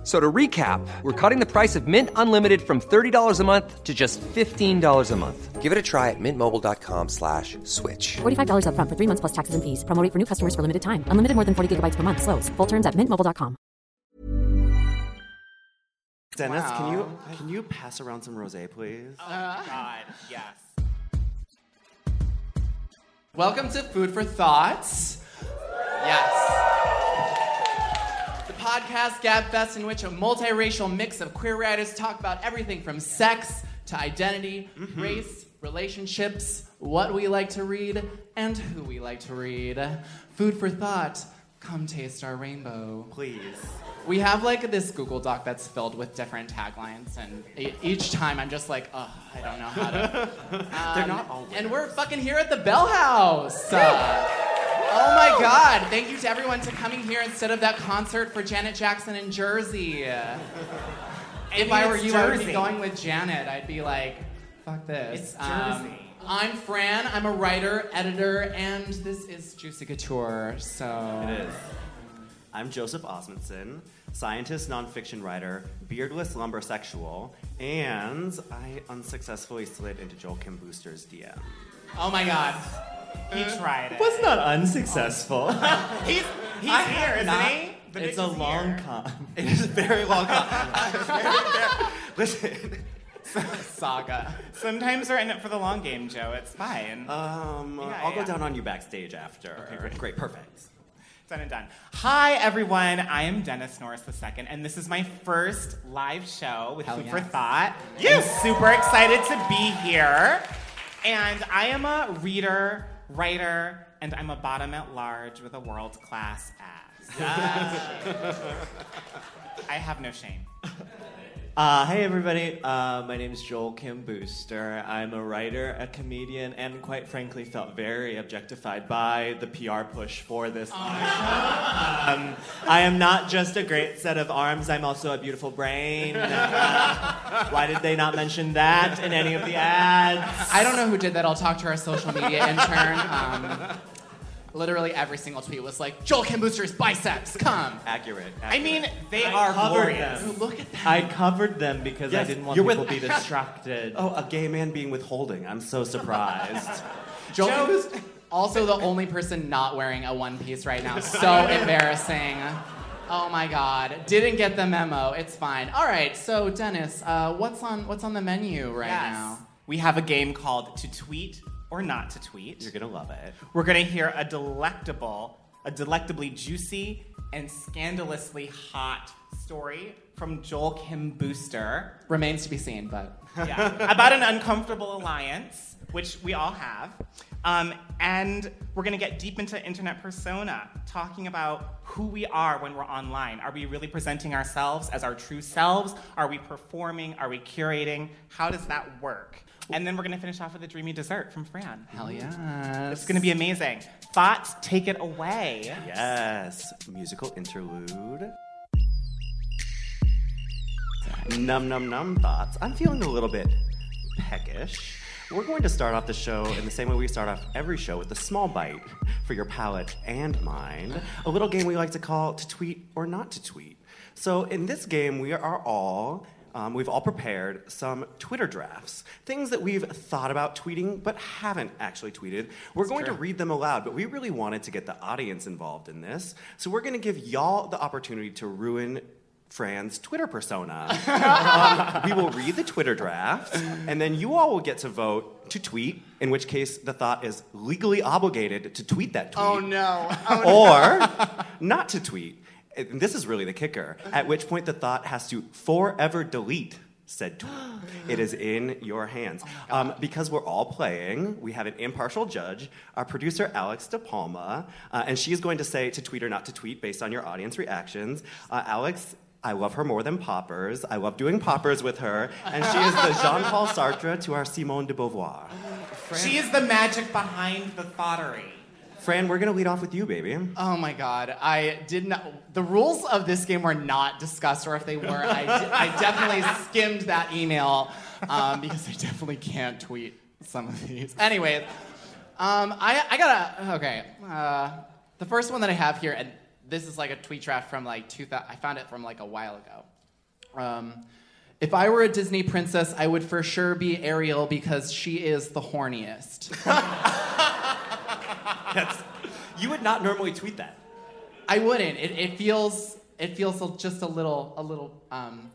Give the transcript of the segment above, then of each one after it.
F- So to recap, we're cutting the price of Mint Unlimited from $30 a month to just $15 a month. Give it a try at mintmobile.com slash switch. $45 upfront for three months plus taxes and fees. Promo rate for new customers for limited time. Unlimited more than 40 gigabytes per month. Slows. Full terms at mintmobile.com. Dennis, can you can you pass around some rosé, please? Oh God, yes. Welcome to Food for Thoughts. Yes. Podcast Gab Fest in which a multiracial mix of queer writers talk about everything from sex to identity, race, relationships, what we like to read, and who we like to read. Food for Thought. Come taste our rainbow. Please. We have like this Google Doc that's filled with different taglines, and e- each time I'm just like, oh, I don't know how to. They're Um, not always. And we're fucking here at the Bell House. Uh, oh my God! Thank you to everyone to coming here instead of that concert for Janet Jackson in Jersey. if I were it's you, I would be going with Janet. I'd be like, fuck this. It's Um, Jersey. I'm Fran. I'm a writer, editor, and this is Juicy Couture. So It is. I'm Joseph Osmundson, scientist, nonfiction writer, beardless lumbersexual, and I unsuccessfully slid into Joel Kim Booster's DM. Oh my God. He tried it. was not unsuccessful. He's, he's I here, have isn't not- he? The it's a is long here. con. It is a very long con- Listen, Saga. Sometimes we're in it for the long game, Joe. It's fine. um, Yeah, I'll go yeah. down on you backstage after. Okay, great. Great, perfect. done and done. Hi, everyone. I am Dennis Norris II, and this is my first live show with Hell Food yeah. for Thought. I'm super excited to be here. And I am a reader, writer, and I'm a bottom at large with a world class ass. I have no shame. Uh, hey everybody, uh, my name is Joel Kim Booster. I'm a writer, a comedian, and quite frankly felt very objectified by the PR push for this. um, I am not just a great set of arms, I'm also a beautiful brain. Uh, why did they not mention that in any of the ads? I don't know who did that. I'll talk to our social media intern. Um, literally every single tweet was like, Joel Kim Booster's biceps, come. Accurate. I mean, they I are covered glorious. them. Look at that. I covered them because I didn't want you're people with- to be distracted. Oh, a gay man being withholding. I'm so surprised. Joel Kim Joe- Booster, also the only person not wearing a one piece right now. So embarrassing. Oh my God. Didn't get the memo. It's fine. All right. So Dennis, uh, what's on what's on the menu right Yes. now? We have a game called To Tweet or Not to Tweet. You're gonna love it. We're going to hear a delectable, a delectably juicy, and scandalously hot story from Joel Kim Booster Remains to be seen, but yeah, about an uncomfortable alliance, which we all have. Um, and we're going to get deep into internet persona, talking about who we are when we're online. Are we really presenting ourselves as our true selves? Are we performing? Are we curating? How does that work? And then we're going to finish off with a dreamy dessert from Fran. hell yeah. It's going to be amazing. Thoughts, take it away. Yes, musical interlude. Num num num thoughts. I'm feeling a little bit peckish. We're going to start off the show in the same way we start off every show with a small bite for your palate and mind. A little game we like to call to tweet or not to tweet. So in this game, we are all um, we've all prepared some Twitter drafts, things that we've thought about tweeting but haven't actually tweeted. We're going to read them aloud, but we really wanted to get the audience involved in this. So we're going to give y'all the opportunity to ruin Fran's Twitter persona. Um, we will read the Twitter draft, and then you all will get to vote to tweet, in which case the thought is legally obligated to tweet that tweet. Oh no. or not to tweet. And this is really the kicker. At which point the thought has to forever delete said tweet. It is in your hands. um, because we're all playing, we have an impartial judge, our producer Alex De Palma, uh, and she's going to say to tweet or not to tweet based on your audience reactions. Uh, Alex. I love her more than poppers. I love doing poppers with her. And she is the Jean Paul Sartre to our Simone de Beauvoir. She is the magic behind the thoughterry. Fran, we're gonna lead off with you, baby. Oh my god, I did not. The rules of this game were not discussed, or if they were, I, di- I definitely skimmed that email um, because I definitely can't tweet some of these. Anyways, um, I, I gotta. Okay, uh, the first one that I have here, and this is like a tweet draft from like 2000. I found it from like a while ago. Um, if I were a Disney princess, I would for sure be Ariel because she is the horniest. That's, you would not normally tweet that. I wouldn't. It, it feels it feels just a little a little um,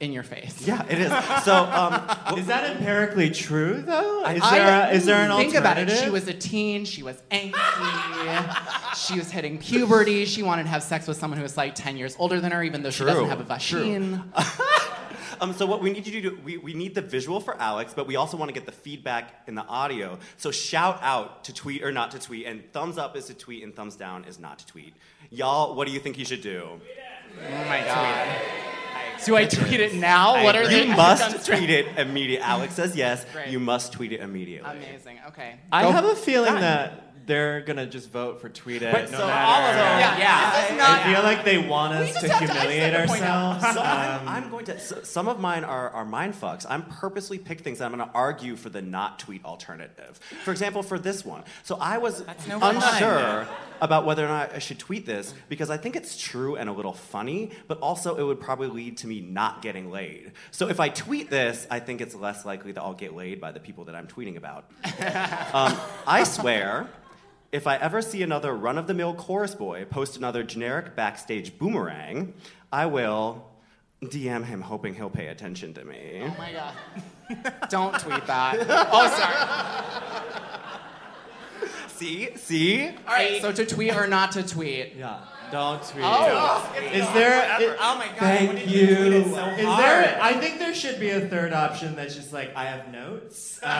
in your face. Yeah, it is. So, um, Is that empirically true, though? Is I- there, a, is there an think alternative? about it. She was a teen. She was angsty. she was hitting puberty. She wanted to have sex with someone who was like ten years older than her, even though she True. doesn't have a vagine. um, so what we need you to do, we, we need the visual for Alex, but we also want to get the feedback in the audio. So shout out to tweet or not to tweet, and thumbs up is to tweet, and thumbs down is not to tweet. Y'all, what do you think you should do? Oh my god. Do I tweet it now? What are you the must tweet it immediately. Alex says yes. Great. You must tweet it immediately. Amazing. Okay. I Go- have a feeling Done. that they're gonna just vote for tweet it. Wait, no so matter. all of them- Yeah, yeah. This is not- I feel like they want us to have to humiliate isolate the point out. ourselves. So I'm, Um, I'm going to. So some of mine are, are mind fucks. I'm purposely pick things. that I'm going to argue for the not tweet alternative. For example, for this one. So I was no unsure about whether or not I should tweet this because I think it's true and a little funny, but also it would probably lead to me not getting laid. So if I tweet this, I think it's less likely that I'll get laid by the people that I'm tweeting about. um, I swear. If I ever see another run of the mill chorus boy post another generic backstage boomerang, I will DM him hoping he'll pay attention to me. Oh my god. Don't tweet that. Oh, sorry. See? See? All right. So to tweet or not to tweet? yeah, don't tweet. Oh. Is there? i- Oh my god. Thank you. it so Is hard? there? I think there should be a third option that's just like I have notes. Um,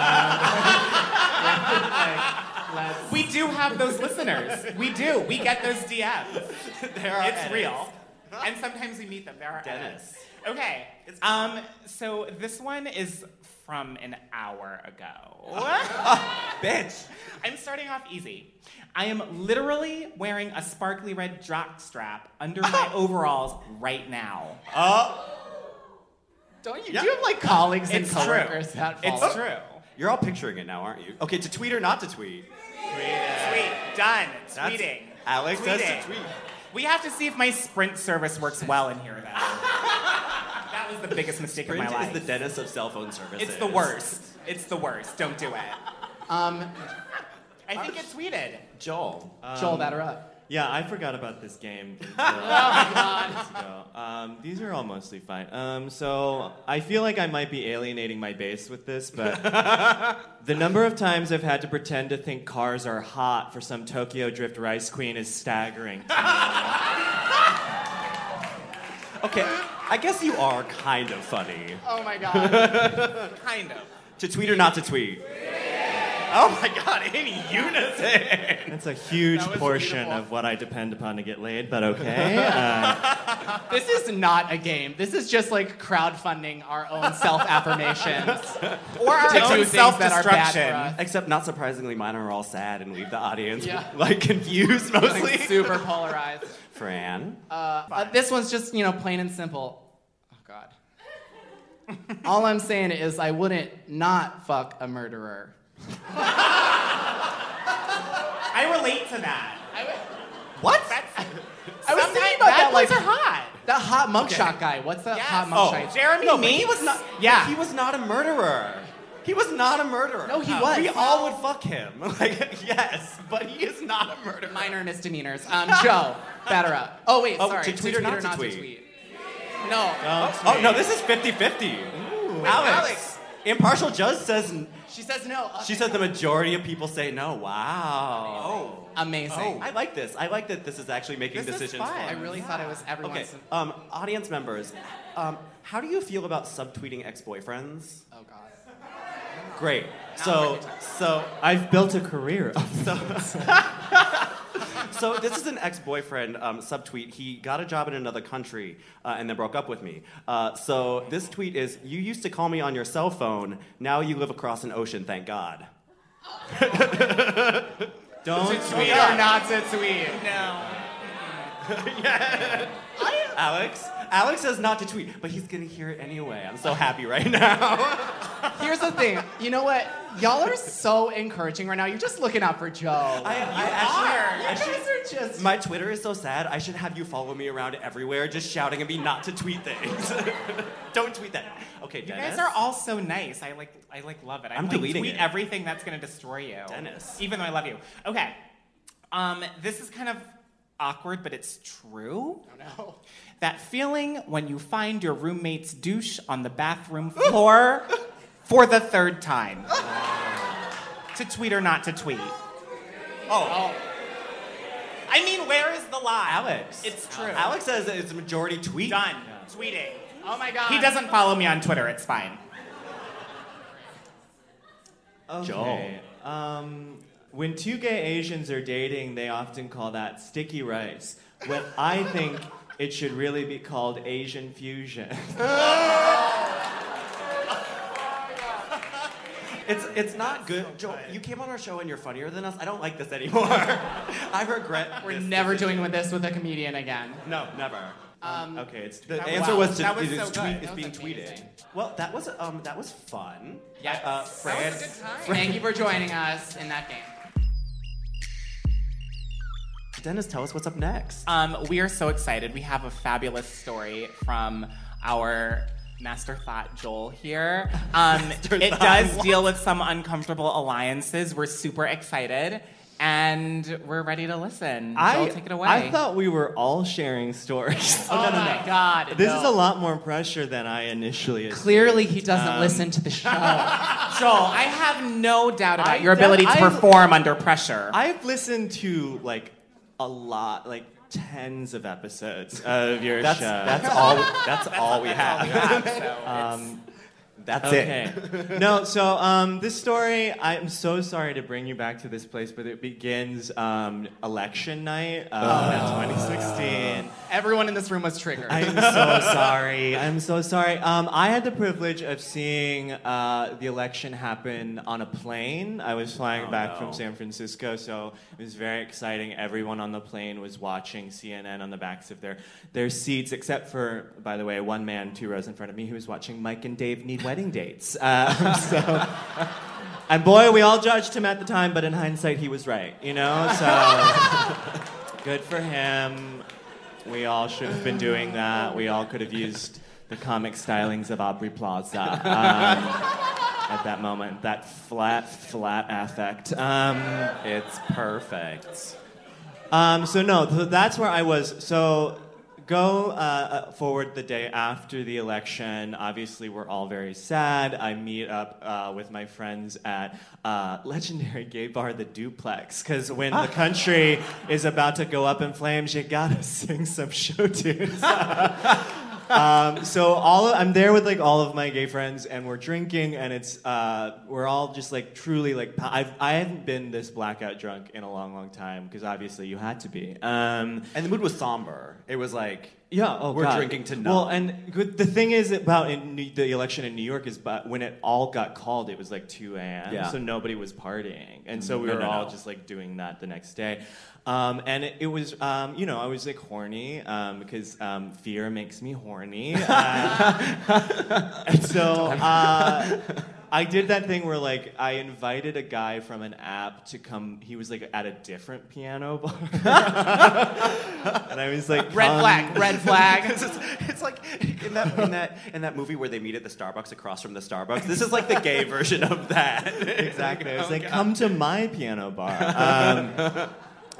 like, let's- We do have those listeners. We do. We get those DMs. There are it's edits. real. And sometimes we meet them. There are Dennis. edits. Okay. Um, so this one is from an hour ago. Bitch. I'm starting off easy. I am literally wearing a sparkly red jock strap under my overalls right now. Oh. Don't you? Yeah. Do you have like colleagues and It's true. coworkers that It's follow? true. You're all picturing it now, aren't you? Okay, to tweet or not to tweet? Tweet. Done. That's- Tweeting. Alex says to Tweeting. tweet. We have to see if my Sprint service works well in here, though. that was the biggest mistake Sprint of my life. is the Dennis of cell phone services. it's the worst. It's the worst. Don't do it. Um, I think it tweeted. Joel. Joel, batter up. Yeah, I forgot about this game. until Oh my god. Um, these are all mostly fine. Um, so I feel like I might be alienating my base with this, but the number of times I've had to pretend to think cars are hot for some Tokyo Drift Rice Queen is staggering. Okay, I guess you are kind of funny. Oh my god. Kind of. To tweet or not to tweet? Oh my god, in unison! That's a huge That was portion beautiful. of what I depend upon to get laid, but okay. Uh, This is not a game. This is just like crowdfunding our own self affirmations. Or our To do own things that are bad for self-destruction. us. Except, not surprisingly, mine are all sad and leave the audience Yeah. like confused mostly. Like, super polarized. Fran. Uh, this one's just, you know, plain and simple. Oh, God. All I'm saying is I wouldn't not fuck a murderer. I relate to that. what? That's, I was thinking about bad that, like, boys are hot. That hot mugshot guy. What's that Yes. hot Oh, mugshot? Jeremy no, but Meeks? he was not. Yeah. he was not a murderer. He was not a murderer. No, he was. We all would fuck him. Like, yes, but he is not a murderer. Minor misdemeanors. Um, Joe, batter up. Oh, wait, Oh, sorry. to tweet or not to not tweet? to tweet? No. Oh no, this is 50-50. Alex. Alex. Impartial judge says. She says no. She says the majority of people say no. Wow. Oh. Amazing. I like this. I like that this is actually making This is decisions. fun. I really thought it was everyone's. Okay, um, audience members, um, how do you feel about subtweeting ex-boyfriends? Oh, God. Great. So, so, I've built a career. so this is an ex-boyfriend um, subtweet. He got a job in another country uh, and then broke up with me. Uh, so this tweet is: "You used to call me on your cell phone. Now you live across an ocean. Thank God." Don't Don't tweet. tweet or not to tweet? No. Alex, Alex says not to tweet, but he's gonna hear it anyway. I'm so happy right now. Here's the thing. You know what? Y'all are so encouraging right now. You're just looking out for Joe. I, I actually, I You should- guys are just. My Twitter is so sad. I should have you follow me around everywhere, just shouting at me not to tweet things. Don't tweet that. Okay, You guys are all so nice. I like I like love it. I'm like, deleting tweet it. everything that's gonna destroy you. Dennis. Even though I love you. Okay. Um, this is kind of awkward, but it's true. Oh, no. That feeling when you find your roommate's douche on the bathroom floor for the third time. to tweet or not to tweet. Oh, I mean, where is the lie? Alex. It's true. Alex says it's a majority tweet. Done. Tweeting. Oh my god. He doesn't follow me on Twitter. It's fine. Okay. Um, when two gay Asians are dating, they often call that sticky rice. What I think it should really be called Asian fusion. It's it's not good. Joel, you came on our show and you're funnier than us. I don't like this anymore. I regret. We're this never decision. doing with this with a comedian again. No, never. Um, okay, it's The That was- answer was to was it is so tweet good. is being was tweeted. Well, that was um that was fun. Yes. Uh, That Fran, was a good time. Thank you for joining us in that game. Dennis, tell us what's up next. Um, we are so excited. We have a fabulous story from our master thought Joel here. Um, it does deal with some uncomfortable alliances. We're super excited, and we're ready to listen. I, Joel, take it away. I thought we were all sharing stories. Oh, no, no, my god. This no. is a lot more pressure than I initially assumed. Clearly, he doesn't listen to the show. Joel, I have no doubt about I your ability to I- perform under pressure. I've listened to like a lot, like tens of episodes of your That's show. that's all. That's all we have. um, That's okay. it. no, so um, this story, I'm so sorry to bring you back to this place, but it begins um, election night uh, 2016. Everyone in this room was triggered. I'm so sorry. I'm so sorry. Um, I had the privilege of seeing uh, the election happen on a plane. I was flying Oh, back no. from San Francisco, so it was very exciting. Everyone on the plane was watching CNN on the backs of their, their seats, except for, by the way, one man two rows in front of me who was watching Mike and Dave Need Wedding Dates. Um, so. And boy, we all judged him at the time, but in hindsight, he was right, you know? So good for him. We all should have been doing that. We all could have used the comic stylings of Aubrey Plaza um, at that moment. That flat, flat affect. Um, It's perfect. um, so no, th- that's where I was. So go uh, uh, forward the day after the election. Obviously, we're all very sad. I meet up uh, with my friends at uh, legendary gay bar, the Duplex, because when the country is about to go up in flames, you gotta sing some show tunes. Um, so all of, I'm there with like all of my gay friends, and we're drinking, and it's uh, we're all just like truly like I've, I haven't been this blackout drunk in a long, long time because obviously you had to be. Um, And the mood was somber. It was like yeah, oh We're God. drinking to Well, and good- the thing is about in New, the election in New York is, but when it all got called, it was like 2 a.m. Yeah. So nobody was partying, and so we No, were no, all no. just like doing that the next day. Um, and it, it was, um, you know, I was like horny um, because um, fear makes me horny. Uh, and so uh, I did that thing where like I invited a guy from an app to come. He was like at a different piano bar, and I was like, red "Come." flag, red flag. it's, it's like in that in that in that movie where they meet at the Starbucks across from the Starbucks. This is like the gay version of that. Exactly. I was Oh, like, come to my piano bar.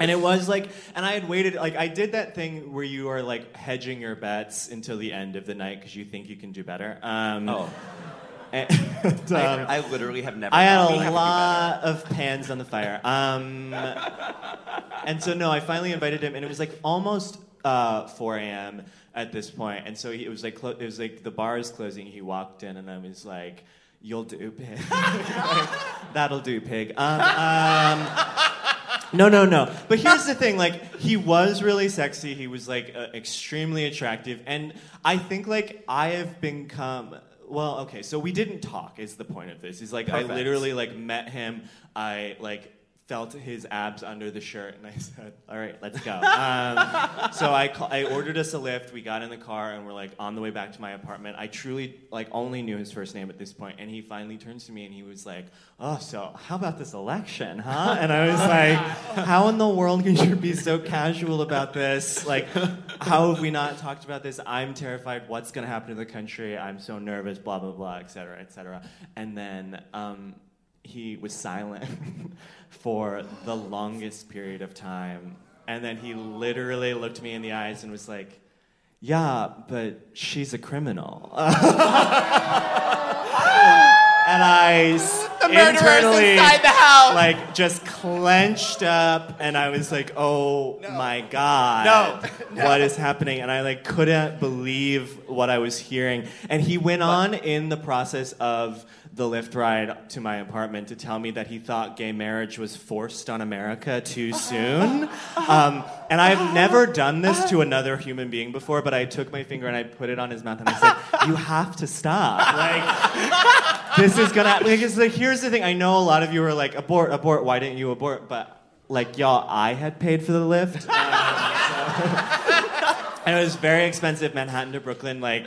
And it was like, and I had waited, like, I did that thing where you are like hedging your bets until the end of the night because you think you can do better. Um, Oh. and, um, I, I literally have never. I had a have to do lot of pans on the fire. Um, and so, no, I finally invited him, and it was like almost uh, 4 a.m. at this point. And so he, it was like clo- it was like the bar is closing. He walked in, and I was like, "You'll do, pig. Like, That'll do, pig." Um, um, no, no, no. But here's the thing: like, he was really sexy. He was like uh, extremely attractive, and I think like I have become. Well, okay, so we didn't talk. Is the point of this? Is like I Perfect. literally like met him. I like felt his abs under the shirt, and I said, "All right, let's go." Um, so I I ordered us a lift. We got in the car, and we're like on the way back to my apartment. I truly like only knew his first name at this point, and he finally turns to me and he was like, "Oh, so how about this election, huh?" And I was like, "How in the world can you be so casual about this? Like, how have we not talked about this? I'm terrified. What's going to happen to the country? I'm so nervous. Blah blah blah, et cetera, et cetera." And then. Um, he was silent for the longest period of time. And then he literally looked me in the eyes and was like, Yeah, but she's a criminal. and I The internally, inside the house. like, just clenched up, and I was like, "Oh my god, No. what is happening?" And I like couldn't believe what I was hearing. And he went on in the process of the lift ride to my apartment to tell me that he thought gay marriage was forced on America too soon. Um, and I've never done this to another human being before, but I took my finger and I put it on his mouth and I said, "You have to stop." Like this is gonna like, it's like here's the thing i know a lot of you are like abort abort why didn't you abort but like y'all i had paid for the lift um, so- and it was very expensive manhattan to brooklyn like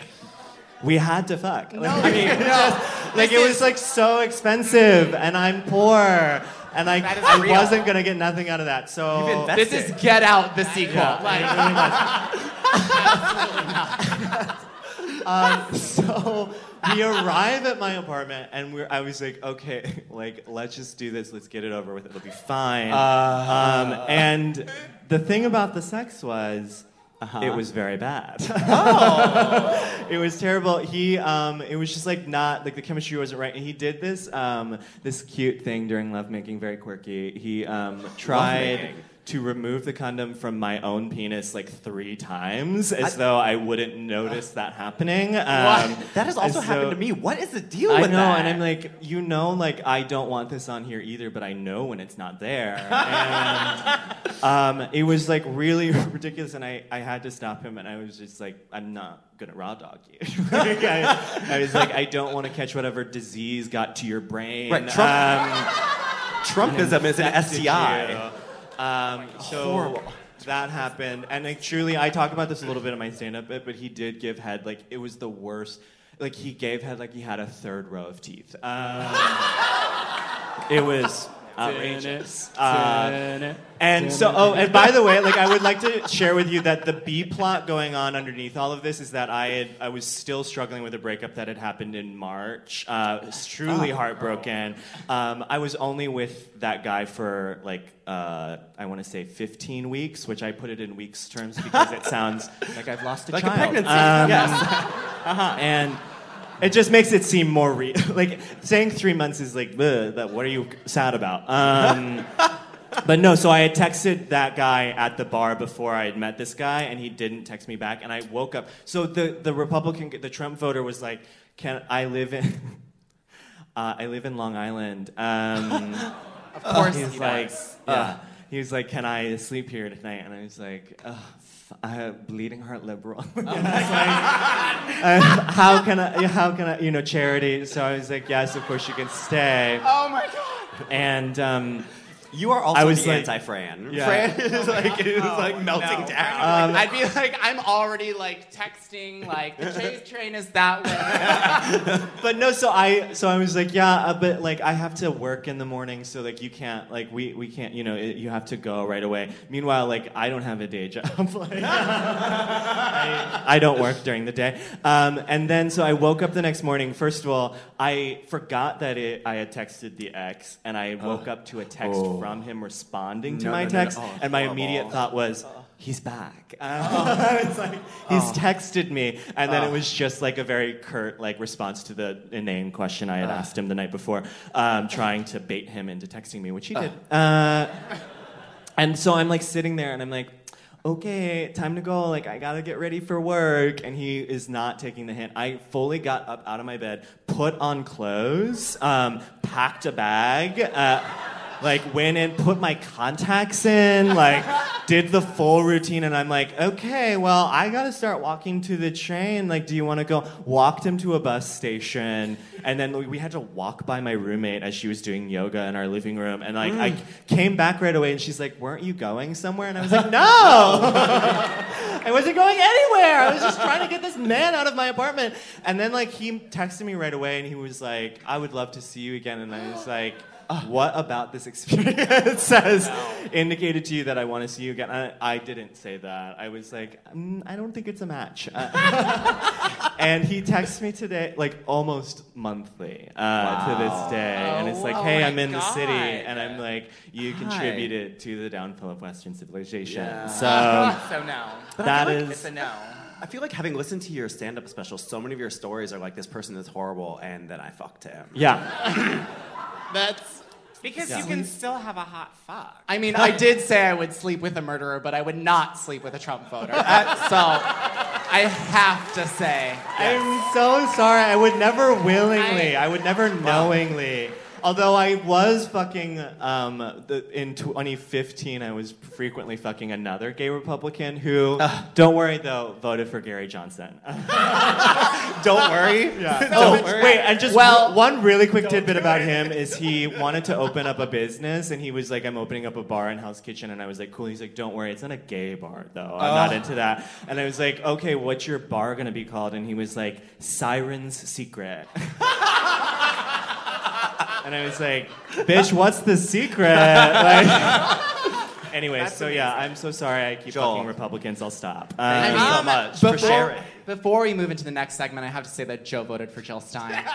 we had to fuck Like, I mean, just- like it was like so expensive and i'm poor and I, I wasn't gonna get nothing out of that so This is Get Out, the sequel. Yeah, like, um, so we arrive at my apartment, and we're, I was like, okay, like let's just do this. Let's get it over with. It'll be fine. Um, and the thing about the sex was. It was very bad. it was terrible. He, um, it was just like not like the chemistry wasn't right. And he did this, um, this cute thing during lovemaking, very quirky. He um, tried. To remove the condom from my own penis like three times, as though I wouldn't notice that happening. Um, that has also and happened to me. What is the deal I with know, that? and I'm like, you know, like I don't want this on here either, but I know when it's not there. And um, it was like really ridiculous, and I, I had to stop him, and I was just like, I'm not gonna raw dog you. Like, I, I was like, I don't want to catch whatever disease got to your brain. Right, Trump- Um, Trumpism is an STI. you. Um, so Horrible. that happened, and like truly, I talk about this a little bit in my stand-up bit, but he did give head like it was the worst. Like he gave head like he had a third row of teeth. Um, it was outrageous. Uh, and so, oh, and by the way, like I would like to share with you that the B plot going on underneath all of this is that I had I was still struggling with a breakup that had happened in March. Uh, was truly heartbroken. Um, I was only with that guy for like uh, I want to say 15 weeks, which I put it in weeks terms because it sounds like I've lost a Like a child. pregnancy, Um, yes. uh-huh. And it just makes it seem more real. like saying three months is like, that what are you sad about? Um, but no, so I had texted that guy at the bar before I had met this guy, and he didn't text me back. And I woke up. So the the Republican, the Trump voter was like, "Can I live in?" Uh, I live in Long Island. Um, of course he's he like, does. uh, he was like, "Can I sleep here tonight?" And I was like, "Ugh, have bleeding heart liberal." Like, uh, how can I? How can I? You know, charity. So I was like, "Yes, of course you can stay." Oh my god. And um, You are also I was the like- anti-Fran. Yeah. Fran is like, it is like melting no. down. Um, I'd be like, I'm already like texting, like the chase train is that way. but no, so I so I was like, yeah, uh, but like I have to work in the morning, so like you can't like we we can't you know it, you have to go right away. Meanwhile, like I don't have a day job. like, I, I don't work during the day. Um, and then so I woke up the next morning. First of all, I forgot that it, I had texted the ex, and I woke up to a text from him responding to No, my no, no, no. text, Oh, and my horrible. immediate thought was. He's back. Uh, it's like he's texted me, and then it was just like a very curt like response to the inane question I had asked him the night before, um, trying to bait him into texting me, which he did. Uh, and so I'm like sitting there, and I'm like, okay, time to go. Like I gotta get ready for work, and he is not taking the hint. I fully got up out of my bed, put on clothes, um, packed a bag. Uh, like went and put my contacts in, like did the full routine, and I'm like, okay, well, I gotta start walking to the train. Like, do you want to go? Walked him to a bus station, and then we- we had to walk by my roommate as she was doing yoga in our living room, and like I mm. came back right away, and she's like, weren't you going somewhere? And I was like, no. I wasn't going anywhere. I was just trying to get this man out of my apartment. And then like he texted me right away and he was like, I would love to see you again. And I was like, what about this experience says indicated to you that I want to see you again? I, I didn't say that. I was like, mm, I don't think it's a match. Uh, and he texts me today, like almost monthly uh, to this day. and it's like, Oh hey, my I'm in the city. God. And I'm like, you contributed to the downfall of Western civilization. Yeah. So so no. that like is. It's a no. I feel like having listened to your stand-up special, so many of your stories are like this person is horrible, and then I fucked him. Yeah. That's. Because you can still have a hot fuck. I mean, I did say I would sleep with a murderer, but I would not sleep with a Trump voter. Uh, so I have to say. I'm so sorry. I would never willingly. I, I- would never knowingly. Although I was fucking um, the, in 2015, I was frequently fucking another gay Republican who, don't worry though, voted for Gary Johnson. Don't worry. Don't worry. Wait, and just Well- one really quick tidbit about him is he wanted to open up a business, and he was like, "I'm opening up a bar in Hell's Kitchen," and I was like, "Cool." He's like, "Don't worry, it's not a gay bar though. I'm not into that." And I was like, "Okay, what's your bar gonna be called?" And he was like, "Siren's Secret." and I was like, "Bitch, what's the secret?" Like, anyway, so yeah, I'm so sorry. I keep Joel. fucking Republicans. I'll stop. Thank Um, you so Um, much for sharing. Before we move into the next segment, I have to say that Joe voted for Jill Stein.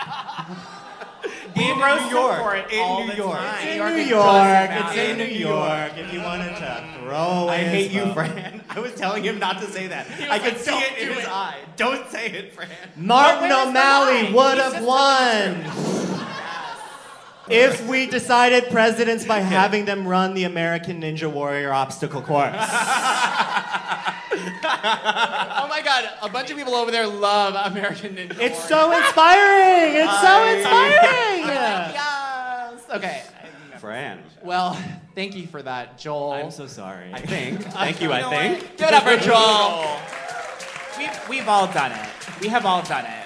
We roast him York. for it In all New the York. time. in New York. It's in New York. If you wanted to throw away, I hate his you. Fran. I was telling him not to say that. I like, could see it in his it." eye. Don't say it, Fran. Martin But where's the O'Malley would have won. If we decided presidents by having them run the American Ninja Warrior obstacle course. oh my god, a bunch of people over there love American Ninja It's Warrior. so inspiring. It's so inspiring. Yes! Okay. Fran. Well, thank you for that, Joel. I'm so sorry. I think. Thank you, I think. Give it up for Joel. We've, we've all done it. We have all done it.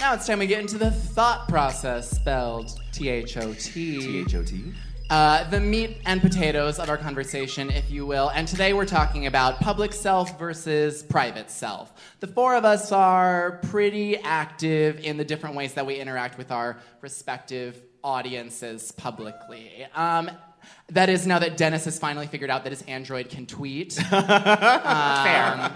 Now it's time we get into the thought process, spelled T H O T. T-H-O-T. Uh, the meat and potatoes of our conversation, if you will. And today we're talking about public self versus private self. The four of us are pretty active in the different ways that we interact with our respective audiences publicly. Um, that is now that Dennis has finally figured out that his Android can tweet. Fair.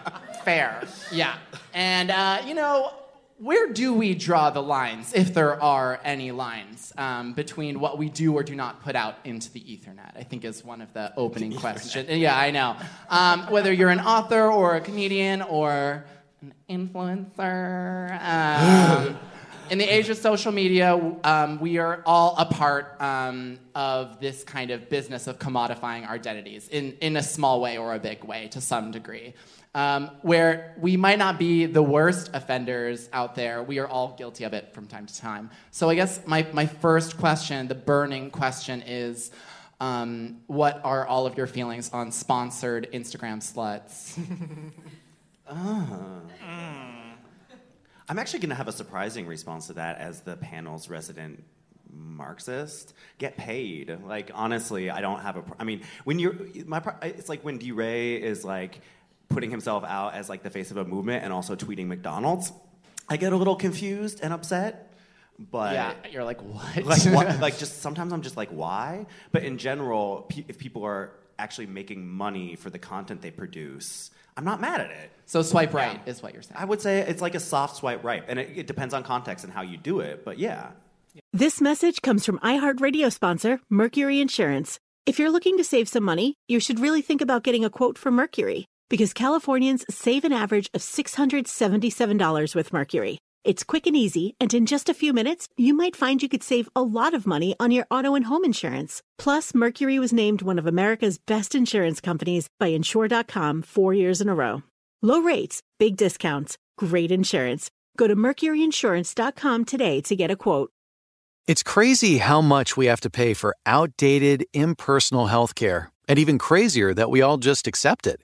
Fair. Yeah. And, uh, you know, where do we draw the lines, if there are any lines, um, between what we do or do not put out into the Ethernet? I think is one of the opening questions. Yeah, I know. Um, whether you're an author or a comedian or an influencer. Um, in the age of social media, um, we are all a part um, of this kind of business of commodifying our identities in, in a small way or a big way to some degree. Um, where we might not be the worst offenders out there, we are all guilty of it from time to time. So I guess my, my first question, the burning question is um, what are all of your feelings on sponsored Instagram sluts? I'm actually going to have a surprising response to that as the panel's resident Marxist. Get paid. Like honestly, I don't have a. Pr- I mean, when you're my, pro- it's like when DeRay is like putting himself out as like the face of a movement and also tweeting McDonald's. I get a little confused and upset. But yeah, you're like, what? like what, like just sometimes I'm just like why? But in general, pe- if people are actually making money for the content they produce, I'm not mad at it. so swipe right is what you're saying. I would say it's like a soft swipe right, and it, it depends on context and how you do it. But yeah, This message comes from iHeartRadio sponsor, Mercury Insurance. If you're looking to save some money, you should really think about getting a quote from Mercury because Californians save an average of $677 with Mercury. It's quick and easy, and in just a few minutes, you might find you could save a lot of money on your auto and home insurance. Plus, Mercury was named one of America's best insurance companies by Insure.com four years in a row. Low rates, big discounts, great insurance. Go to mercuryinsurance.com today to get a quote. It's crazy how much we have to pay for outdated, impersonal healthcare, and even crazier that we all just accept it.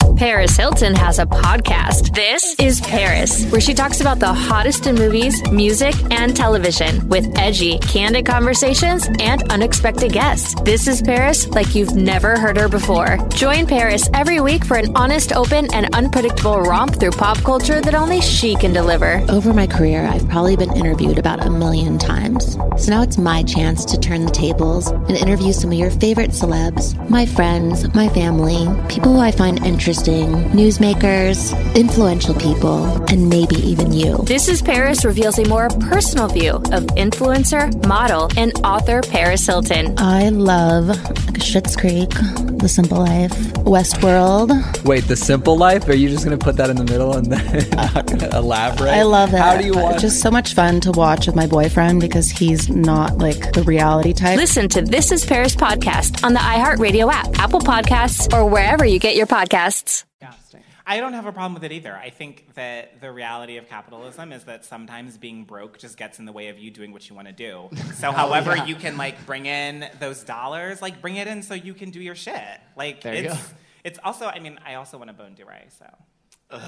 Paris Hilton has a podcast. This is Paris, where she talks about the hottest in movies, music, and television with edgy, candid conversations and unexpected guests. This is Paris like you've never heard her before. Join Paris every week for an honest, open, and unpredictable romp through pop culture that only she can deliver. Over my career, I've probably been interviewed about a million times. So now it's my chance to turn the tables and interview some of your favorite celebs, my friends, my family, people who I find interesting, newsmakers, influential people, and maybe even you. This is Paris reveals a more personal view of influencer, model, and author Paris Hilton. I love Schitt's Creek, The Simple Life, Westworld. Wait, The Simple Life? Are you just going to put that in the middle and then uh, not going to elaborate? I love it. How do you watch? It's just so much fun to watch with my boyfriend because he's not like the reality type. Listen to This is Paris podcast on the iHeartRadio app, Apple Podcasts, or wherever you get your podcasts. I don't have a problem with it either. I think that the reality of capitalism is that sometimes being broke just gets in the way of you doing what you want to do. So, Oh, however yeah. you can like bring in those dollars, like bring it in so you can do your shit. Like There it's it's also. I mean, I also want to bone DeRay. So.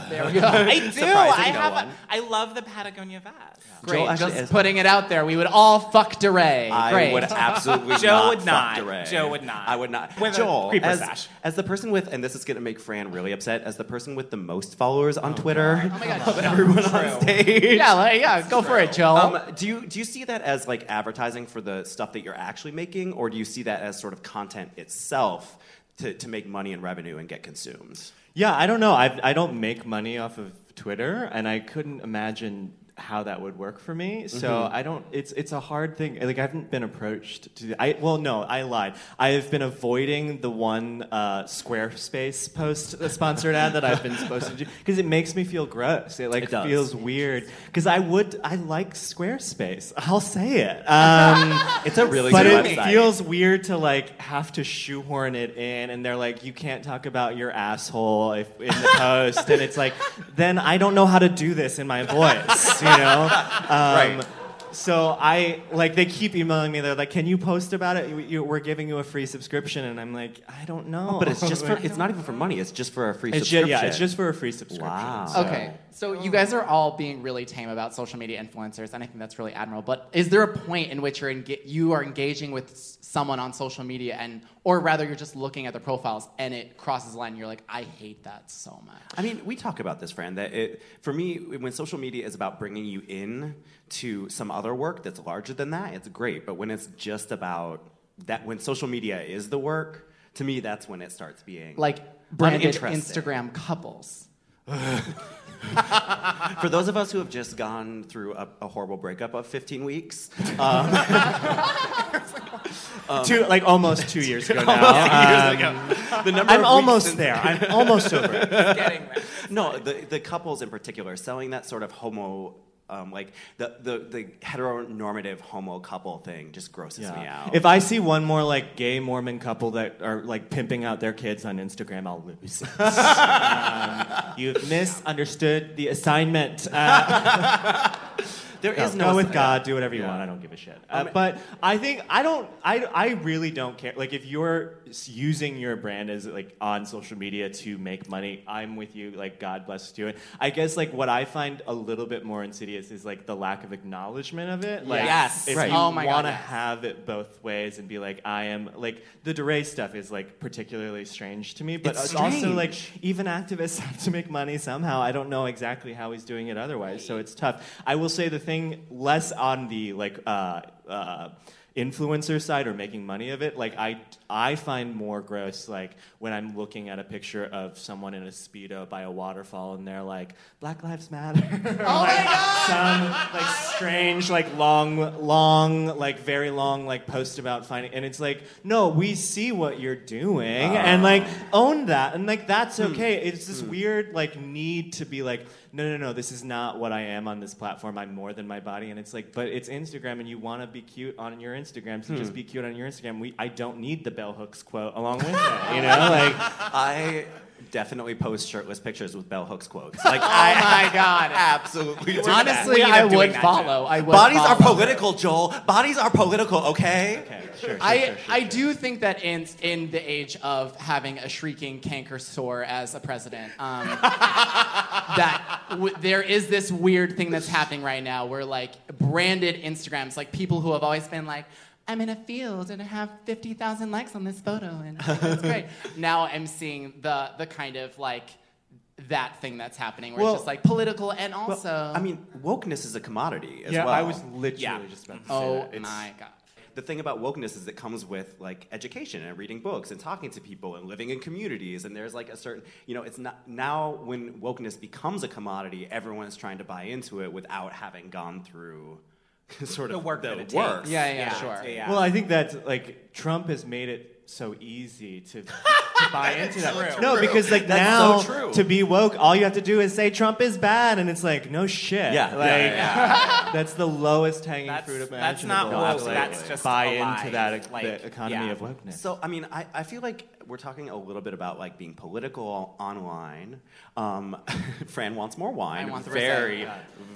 There we go. I do. Surprising I no have. one. A, I love the Patagonia vest. Great. actually Just is- putting it out there. We would all fuck DeRay. I Great. would absolutely Joe not would fuck not. DeRay. Joe would not. I would not. With a Joel, creeper as, stash. as the person with, and this is going to make Fran really upset, as the person with the most followers on Twitter, Oh my God. of everyone on stage. Yeah, like, yeah, go for it, Joel. Um, do you do you see that as like advertising for the stuff that you're actually making, or do you see that as sort of content itself to, to make money and revenue and get consumed? Yeah, I don't know. I, I don't make money off of Twitter, and I couldn't imagine how that would work for me. So Mhm. I don't. It's it's a hard thing. Like I haven't been approached to. I well, no, I lied. I have been avoiding the one uh, Squarespace post sponsored ad that I've been supposed to do because it makes me feel gross. It like It feels weird because I would. I like Squarespace. I'll say it. Um, It's a really but it website. feels weird to like have to shoehorn it in, and they're like, you can't talk about your asshole if, in the post, and it's like, then I don't know how to do this in my voice, you know? Um, Right. So I like they keep emailing me. They're like, "Can you post about it? You, you, we're giving you a free subscription." And I'm like, "I don't know." But it's just for it's not even for money. It's just for a free It's ju- subscription. yeah, it's just for a free subscription. Wow. so- Okay, so you oh. guys are all being really tame about social media influencers, and I think that's really admirable. But is there a point in which you're enga- you are engaging with s- someone on social media, and or rather you're just looking at their profiles, and it crosses the line, and you're like, I hate that so much. I mean, we talk about this, Fran. That it, for me, when social media is about bringing you in to some other work that's larger than that, it's great. But when it's just about that, when social media is the work, to me, that's when it starts being Like branded uninteresting. Instagram couples. For those of us who have just gone through a, a horrible breakup of 15 weeks, um, um, two, like almost two years ago now. Years Um, ago. The number I'm almost there. I'm almost over it. Getting there. No, the, the couples in particular selling that sort of homo Um, like the, the the heteronormative homo couple thing just grosses me out. If I see one more like gay Mormon couple that are like pimping out their kids on Instagram, I'll lose. um, you've misunderstood the assignment. Uh, There no, no go with God. Do whatever you Yeah. want. I don't give a shit. Um, Uh, but I think I don't. I, I really don't care. Like if you're using your brand as like on social media to make money, I'm with you. Like God bless you. And I guess like what I find a little bit more insidious is like the lack of acknowledgement of it. Like Yes. if Right. you Oh my want to yes. have it both ways and be like I am like the DeRay stuff is like particularly strange to me. But It's it's also like even activists have to make money somehow. I don't know exactly how he's doing it otherwise, so it's tough. I will say the thing less on the like uh, uh, influencer side or making money of it. Like I, I find more gross like when I'm looking at a picture of someone in a speedo by a waterfall and they're like Black Lives Matter. oh my god! Some like strange like long, long like very long like post about finding, and it's like no, we see what you're doing ah. and like own that and like that's hmm. okay. It's this hmm. weird like need to be like no, no, no, this is not what I am on this platform. I'm more than my body. And it's like, but it's Instagram and you want to be cute on your Instagram, so just Hmm. be cute on your Instagram. We, I don't need the bell hooks quote along with it, you know? Like, I definitely post shirtless pictures with bell hooks quotes. Like Oh I my God. absolutely do Honestly, that. I would follow. I would Bodies follow. are political, Joel. Bodies are political, okay? Okay, sure, sure I, I do think that in in the age of having a shrieking canker sore as a president, um, that w- there is this weird thing that's happening right now where like branded Instagrams, like people who have always been like. I'm in a field and I have 50,000 likes on this photo and it's great. now I'm seeing the the kind of like that thing that's happening where Well- it's just like political and Well, also I mean, wokeness is a commodity as yeah, well. I was literally Yeah. just about to oh say oh that. It's- my god. the thing about wokeness is it comes with like education and reading books and talking to people and living in communities and there's like a certain you know it's not now when wokeness becomes a commodity everyone is trying to buy into it without having gone through sort of The work the that it work. takes. Yeah, yeah, sure. Yeah. Well, I think that like Trump has made it so easy to, to buy into that. True. No, because like That's now so true. to be woke, all you have to do is say Trump is bad, and it's like no shit. Yeah, yeah, like that's the lowest hanging That's- fruit that's imaginable. not woke, like, that's just buy alive. into that Like, the economy yeah. of wokeness. So, I mean, I, I feel like we're talking a little bit about like being political online. Um, Fran wants more wine. I want the very, rosé.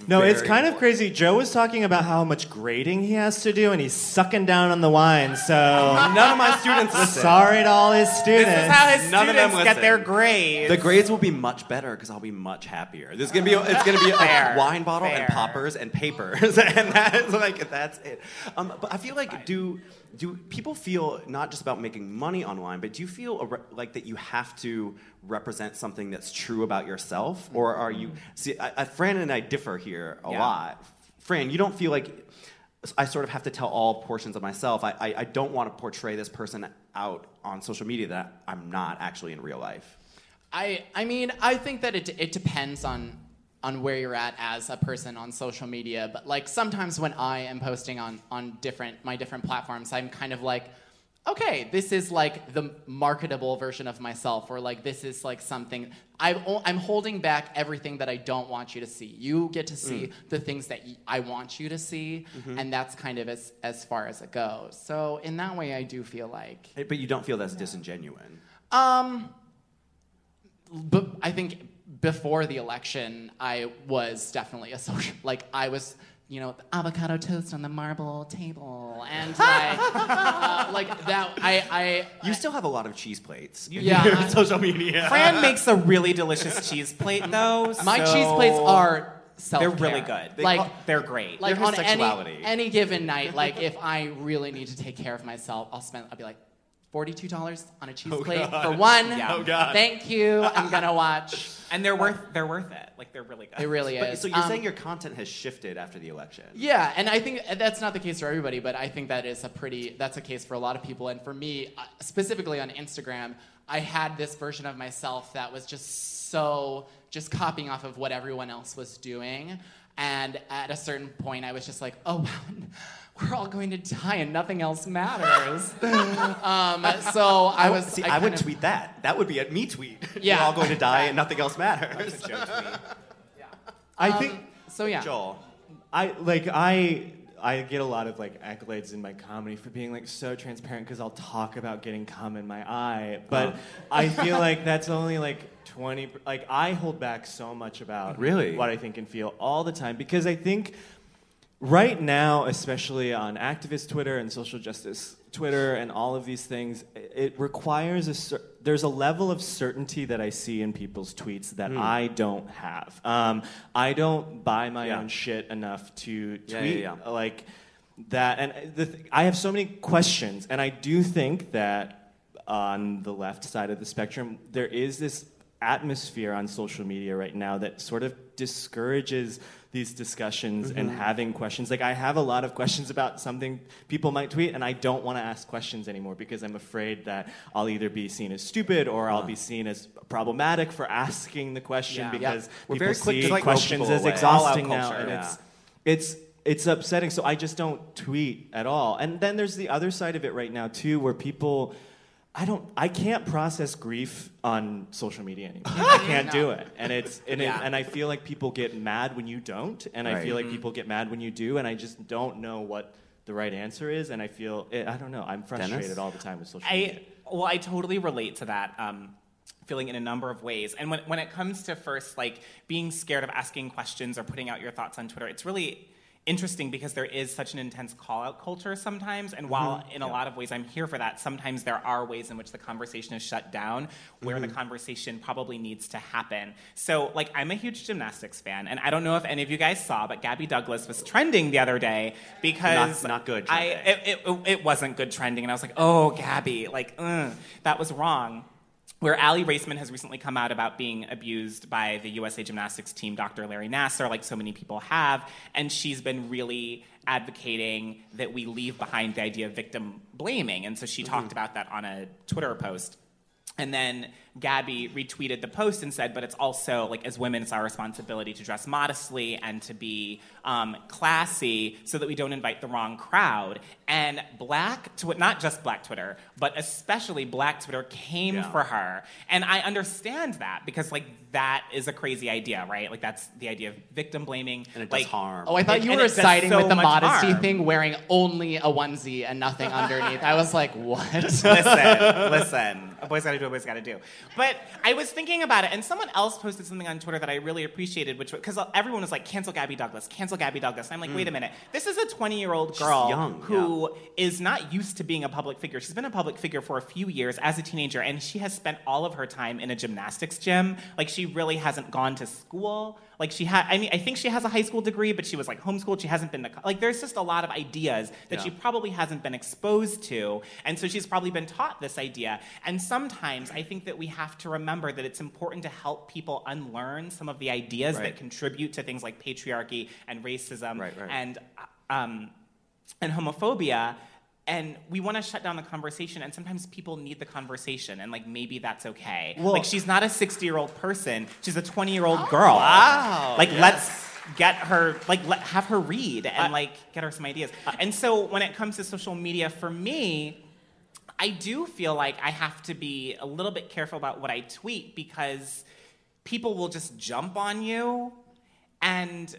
No, it's kind of crazy. Joe was talking about how much grading he has to do, and he's sucking down on the wine. So None of my students listen. sorry to all his students. This is how his None of them students get their grades. The grades will be much better because I'll be much happier. There's gonna be it's gonna be Fair, a wine bottle fair. and poppers and papers, and that's like that's it. Um, but I feel like do do people feel not just about making money online, but do you feel a re- like that you have to represent something that's true about yourself, mm-hmm. or are you? See, I, I, Fran and I differ here a Yeah. lot. Fran, you don't feel like I sort of have to tell all portions of myself. I, I, I don't want to portray this person out on social media that I'm not actually in real life. I I mean I think that it it depends on on where you're at as a person on social media, but like sometimes when I am posting on on different my different platforms, I'm kind of like okay, this is like the marketable version of myself, or like this is like something I'm, I'm holding back everything that I don't want you to see. You get to see the things that I want you to see, and that's kind of as, as far as it goes. So, in that way, I do feel like. But you don't feel that's disingenuous. Um, but I think before the election, I was definitely a social. Like I was, you know, avocado toast on the marble table, and I, uh, like that. I, I You still have a lot of cheese plates. You Yeah, do social media. Fran makes a really delicious cheese plate, though. my so cheese plates are self. They're really good. They like call- they're great. like They're on his any sexuality. any given night, like if I really need to take care of myself, I'll spend. I'll be like. Forty-two dollars on a cheese Oh, plate God. for one. Yeah. Oh, God. Thank you. I'm gonna watch. and they're worth they're worth it. Like they're really good. It really But, is. so you're Um, saying your content has shifted after the election? Yeah, and I think that's not the case for everybody, but I think that is a pretty that's a case for a lot of people. And for me, uh, specifically on Instagram, I had this version of myself that was just so just copying off of what everyone else was doing. And at a certain point, I was just like, oh wow, we're all going to die and nothing else matters. um, so I was. See, I I, would of- tweet that. That would be a me tweet. Yeah. We're all going to die and nothing else matters. I Um, think So yeah. Joel, I like I I get a lot of like accolades in my comedy for being like so transparent because I'll talk about getting cum in my eye, but Oh. I feel like that's only like twenty. Like I hold back so much about Really? what I think and feel all the time because I think right now, especially on activist Twitter and social justice Twitter and all of these things, it- requires a cer- there's a level of certainty that I see in people's tweets that Hmm. I don't have. Um, I don't buy my Yeah. own shit enough to tweet yeah, yeah. like that. And the th- I have so many questions, and I do think that on the left side of the spectrum, there is this atmosphere on social media right now that sort of discourages these discussions and Mhm. having questions. Like I have a lot of questions about something people might tweet, and I don't want to ask questions anymore because I'm afraid that I'll either be seen as stupid or I'll be seen as problematic for asking the question Yeah. because Yeah. We're people very quick to, like, questions as exhausting now, and yeah. it's it's it's upsetting. So I just don't tweet at all. And then there's the other side of it right now too, where people. I don't. I can't process grief on social media anymore. I can't do it, and it's and, Yeah. it, and I feel like people get mad when you don't, and I feel Right. like people get mad when you do, and I just don't know what the right answer is, and I feel eh, I don't know. I'm frustrated Dennis? all the time with social media. I well, I totally relate to that. Um, feeling in a number of ways and when, when it comes to first like being scared of asking questions or putting out your thoughts on twitter it's really interesting because there is such an intense call out culture sometimes and while Mhm. in a lot of ways i'm here for that sometimes there are ways in which the conversation is shut down where the Mhm. conversation probably needs to happen so like i'm a huge gymnastics fan and i don't know if any of you guys saw but gabby douglas was trending the other day because Not- not good I, it, it, it wasn't good trending, and I was like, oh, Gabby, like, ugh, that was wrong. Where Aly Raisman has recently come out about being abused by the USA Gymnastics team, Dr. Larry Nassar, like so many people have, and she's been really advocating that we leave behind the idea of victim blaming, and so she mm-hmm. talked about that on a Twitter post. And then Gabby retweeted the post and said, but it's also, like, as women, it's our responsibility to dress modestly and to be um, classy so that we don't invite the wrong crowd. And black, tw- not just black Twitter, but especially black Twitter came Yeah. for her. And I understand that because, like, that is a crazy idea, right? Like, that's the idea of victim blaming. And it like, does harm. Oh, I thought It- you were siding so with the modesty harm. thing, wearing only a onesie and nothing underneath. I was like, what? listen, listen. A boy's gotta do what a boy's gotta do. But I was thinking about it, and someone else posted something on Twitter that I really appreciated, which because everyone was like, "Cancel Gabby Douglas, cancel Gabby Douglas." And I'm like, wait a Mm. minute, this is a 20 year old girl young, who is not used to being a public figure. She's been a public figure for a few years as a teenager, and she has spent all of her time in a gymnastics gym. Like she really hasn't gone to school. Like she had, I mean, I think she has a high school degree, but she was like homeschooled. She hasn't been to, like, there's just a lot of ideas that Yeah. she probably hasn't been exposed to. And so she's probably been taught this idea. And sometimes I think that we have to remember that it's important to help people unlearn some of the ideas Right. that contribute to things like patriarchy and racism Right, right. and um, and homophobia. And we want to shut down the conversation, and sometimes people need the conversation, and like maybe that's okay. Like she's not a sixty-year-old person; she's a twenty-year-old oh, girl. Wow, Like yes. let's get her, like let, have her read and like get her some ideas. and so when it comes to social media, for me, I do feel like I have to be a little bit careful about what I tweet because people will just jump on you and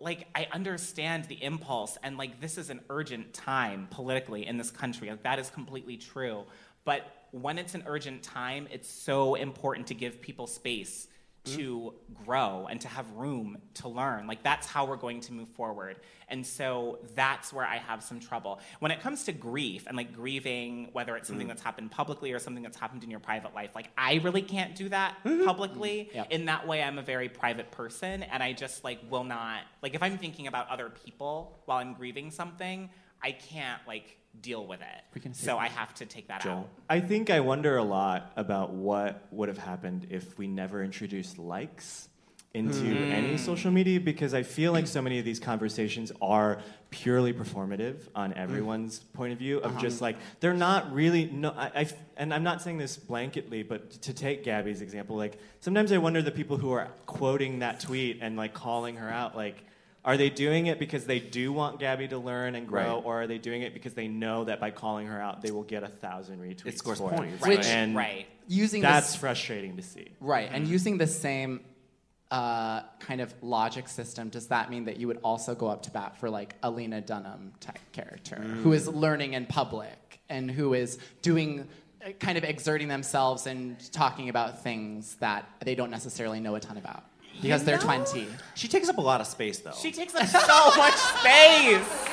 like I understand the impulse and like this is an urgent time politically in this country. Like that is completely true. But when it's an urgent time, it's so important to give people space to grow and to have room to learn. Like that's how we're going to move forward. And so that's where I have some trouble. When it comes to grief and like grieving, whether it's something Mm. that's happened publicly or something that's happened in your private life, like I really can't do that publicly. Yep. In that way, I'm a very private person and I just like will not, like if I'm thinking about other people while I'm grieving something, I can't like deal with it. So I have to take that out. I think I wonder a lot about what would have happened if we never introduced likes into Hmm. any social media because I feel like so many of these conversations are purely performative on everyone's point of view of Uh-huh. just like they're not really no I, I f- and I'm not saying this blanketly but to take Gabby's example like sometimes I wonder the people who are quoting that tweet and like calling her out like are they doing it because they do want Gabby to learn and grow, Right. or are they doing it because they know that by calling her out, they will get a thousand retweets? It scores for points, It. Which- and right. Using that's this- frustrating to see. Right, and using the same uh, kind of logic system, does that mean that you would also go up to bat for like a Lena Dunham type character who is learning in public and who is doing uh, kind of exerting themselves and talking about things that they don't necessarily know a ton about because they're 20. She takes up a lot of space, though. She takes up so much space.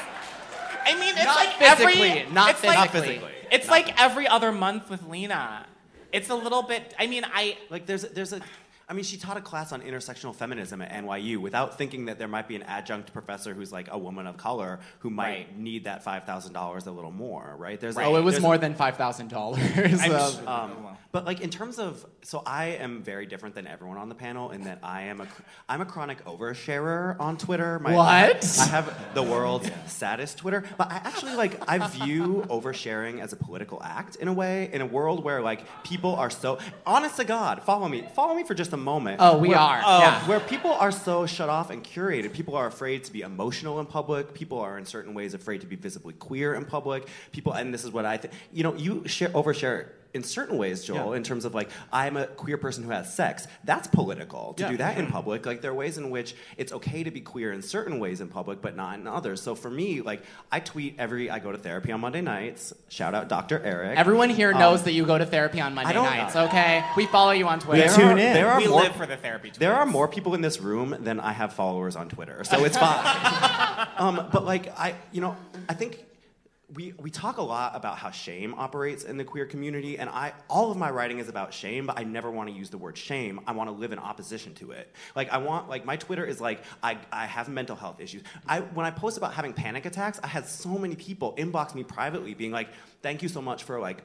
I mean, it's Not like physically, every. not it's like, physically. It's like every other month with Lena. It's a little bit. I mean, I. Like there's a, there's a I mean, she taught a class on intersectional feminism at NYU without thinking that there might be an adjunct professor who's like a woman of color who might Right. need that five thousand dollars a little more, right? There's Oh, it was there's- more than five thousand dollars. um, but like in terms of, so I am very different than everyone on the panel in that I am a, cr- I'm a chronic oversharer on Twitter. What? I have the world's saddest Twitter, but I actually like I view oversharing as a political act in a way. In a world where like people are so honest to God, follow me, follow me for just a moment. Oh, we Where- are, oh, yeah. Where people are so shut off and curated. People are afraid to be emotional in public. People are in certain ways afraid to be visibly queer in public. People, and this is what I think. You know, you share overshare in certain ways, Joel, Yeah. in terms of like I'm a queer person who has sex. That's political to Yeah. do that in public. Like there are ways in which it's okay to be queer in certain ways in public, but not in others. So for me, like I tweet every. I go to therapy on Monday nights. Shout out Dr. Eric. Everyone here Um, knows that you go to therapy on Monday don't- nights. Okay, we follow you on Twitter. There are- There are We more, live for the therapy There are more people in this room than I have followers on Twitter, so it's fine. um, but like I, you know, I think we we talk a lot about how shame operates in the queer community, and I all of my writing is about shame, but I never want to use the word shame. I want to live in opposition to it. Like I want, like my Twitter is like I I have mental health issues. I when I post about having panic attacks, I had so many people inbox me privately, being like, "Thank you so much for like."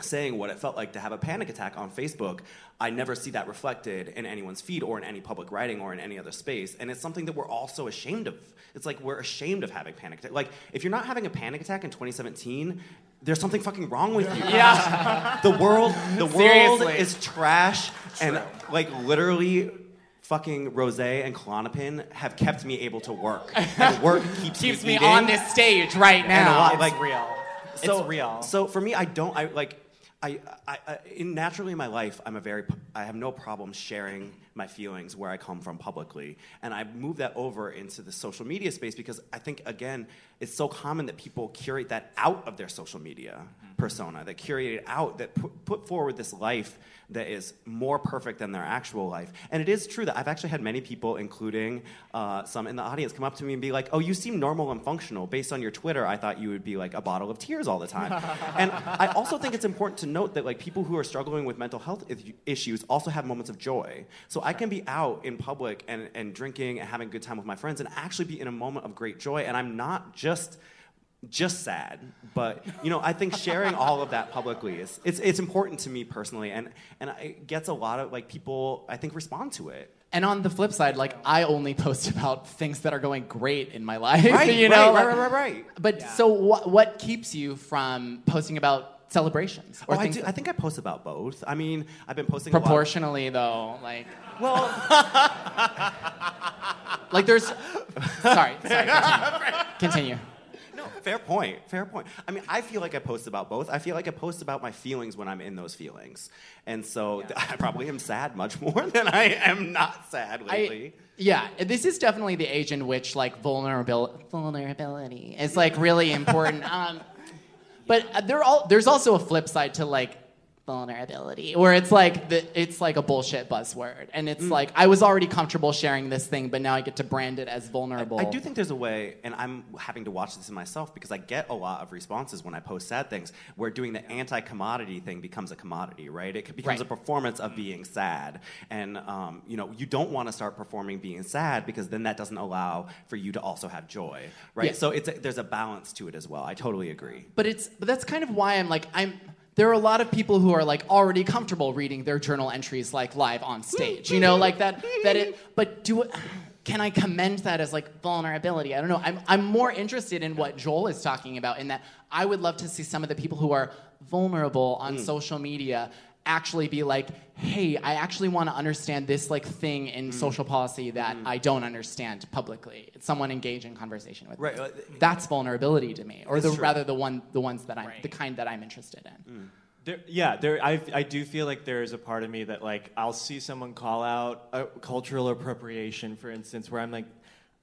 Saying what it felt like to have a panic attack on Facebook, I never see that reflected in anyone's feed or in any public writing or in any other space. And it's something that we're all so ashamed of. It's like we're ashamed of having panic attack. Like if you're not having a panic attack in 2017, there's something fucking wrong with you. Yeah. the world the world is trash and like literally fucking Rose and Klonopin have kept me able to work. And work keeps, Keeps me, me on this stage right And now. a lot, It's like, real. so, It's real. So for me, I don't. I like. I, I, I in naturally in my life, I'm a very I have no problem sharing my feelings where I come from publicly, and I move that over into the social media space because I think again, it's so common that people curate that out of their social media persona, that curate it out, that put, put forward this life that is more perfect than their actual life. And it is true that I've actually had many people, including uh, some in the audience, come up to me and be like, "Oh, you seem normal and functional. Based on your Twitter, I thought you would be like a bottle of tears all the time." and I also think it's important to note that like people who are struggling with mental health issues also have moments of joy. So I can be out in public and, and drinking and having a good time with my friends and actually be in a moment of great joy. And I'm not just just sad but you know i think sharing all of that publicly is it's, it's important to me personally and and it gets a lot of like people i think respond to it And on the flip side, like I only post about things that are going great in my life. Right, you know, right, right, right, right. But so, what what keeps you from posting about celebrations oh, I, do, I think i post about both i mean i've been posting a lot- proportionally though? Like, well like there's. Sorry, sorry. Continue. continue. No, fair point. Fair point. I mean, I feel like I post about both. I feel like I post about my feelings when I'm in those feelings, and so I probably am sad much more than I am not sad lately. I, yeah, this is definitely the age in which like vulnerability vulnerability is like really important. um, but uh, all there's also a flip side to like vulnerability where it's like the, it's like a bullshit buzzword and Mm. it's like I was already comfortable sharing this thing but now I get to brand it as vulnerable. I do think there's a way, and I'm having to watch this in myself because I get a lot of responses when I post sad things where doing the anti commodity thing becomes a commodity, right? It becomes Right. a performance of being sad. And, um, you know, you don't want to start performing being sad because then that doesn't allow for you to also have joy, right? Yeah. So it's a, there's a balance to it as well. I totally agree. But it's but that's kind of why I'm like I'm. There are a lot of people who are like already comfortable reading their journal entries like live on stage. You know, like that. That it. But do. Can I commend that as like vulnerability? I don't know. I'm I'm more interested in what Joel is talking about. In that I would love to see some of the people who are vulnerable on mm. social media actually be like, hey, I actually want to understand this like thing in mm. social policy that mm. I don't understand publicly. It's someone engage in conversation with. Right, That's vulnerability to me, or It's the true. rather the one the ones that I'm the kind that I'm interested in. Mm. There, yeah, there. I, I do feel like there is a part of me that like I'll see someone call out a cultural appropriation, for instance, where I'm like,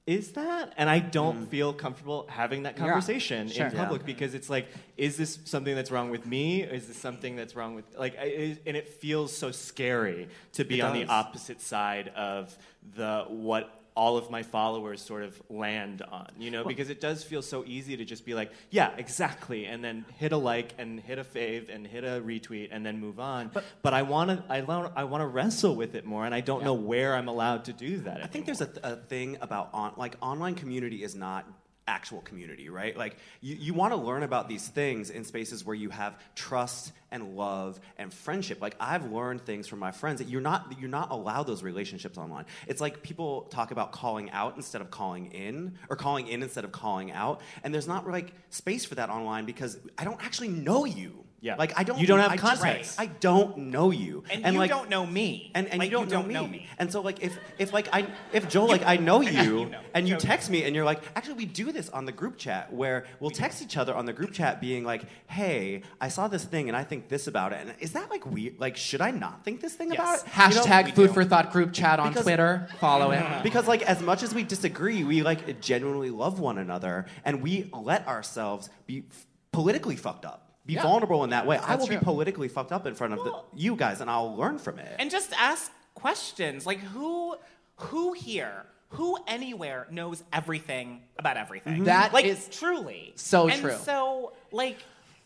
is that? And I don't feel comfortable having that Mm. Yeah, conversation sure. in public Yeah. because it's like, is this something that's wrong with me? Is this something that's wrong with like? I, it, and it feels so scary to be It on the opposite side of the what all of my followers sort of land on, you know, because it does feel so easy to just be like, yeah, exactly, and then hit a like and hit a fave and hit a retweet and then move on. But, I want to, I, I want to wrestle with it more, and I don't know where I'm allowed to do that. I think there's a, a thing about on, like online community is not actual community, right? Like you, you want to learn about these things in spaces where you have trust and love and friendship. Like I've learned things from my friends that you're not you're not allowed those relationships online. It's like people talk about calling out instead of calling in or calling in instead of calling out. And there's not like space for that online because I don't actually know you. Yeah. Like I don't You don't have I just- context. I don't know you. And, you like, don't know me. and, and Like, you don't, know, know me. me. And so like if if like I if Joel like I know you, You know. and you Joe- text me and you're like actually we do this on the group chat where we'll text each other on the group chat being like hey I saw this thing and I think this about it and is that like weird like should I not think this thing about it You know, Hashtag Food do. for Thought group chat on Because- Twitter. Follow it. because like as much as we disagree we like genuinely love one another and we let ourselves be f- politically fucked up be Yeah. vulnerable in that way I will true. be politically fucked up in front of the, you guys and I'll learn from it And just ask questions like who who here who anywhere knows everything about everything Mhm. That like is truly so and true. so like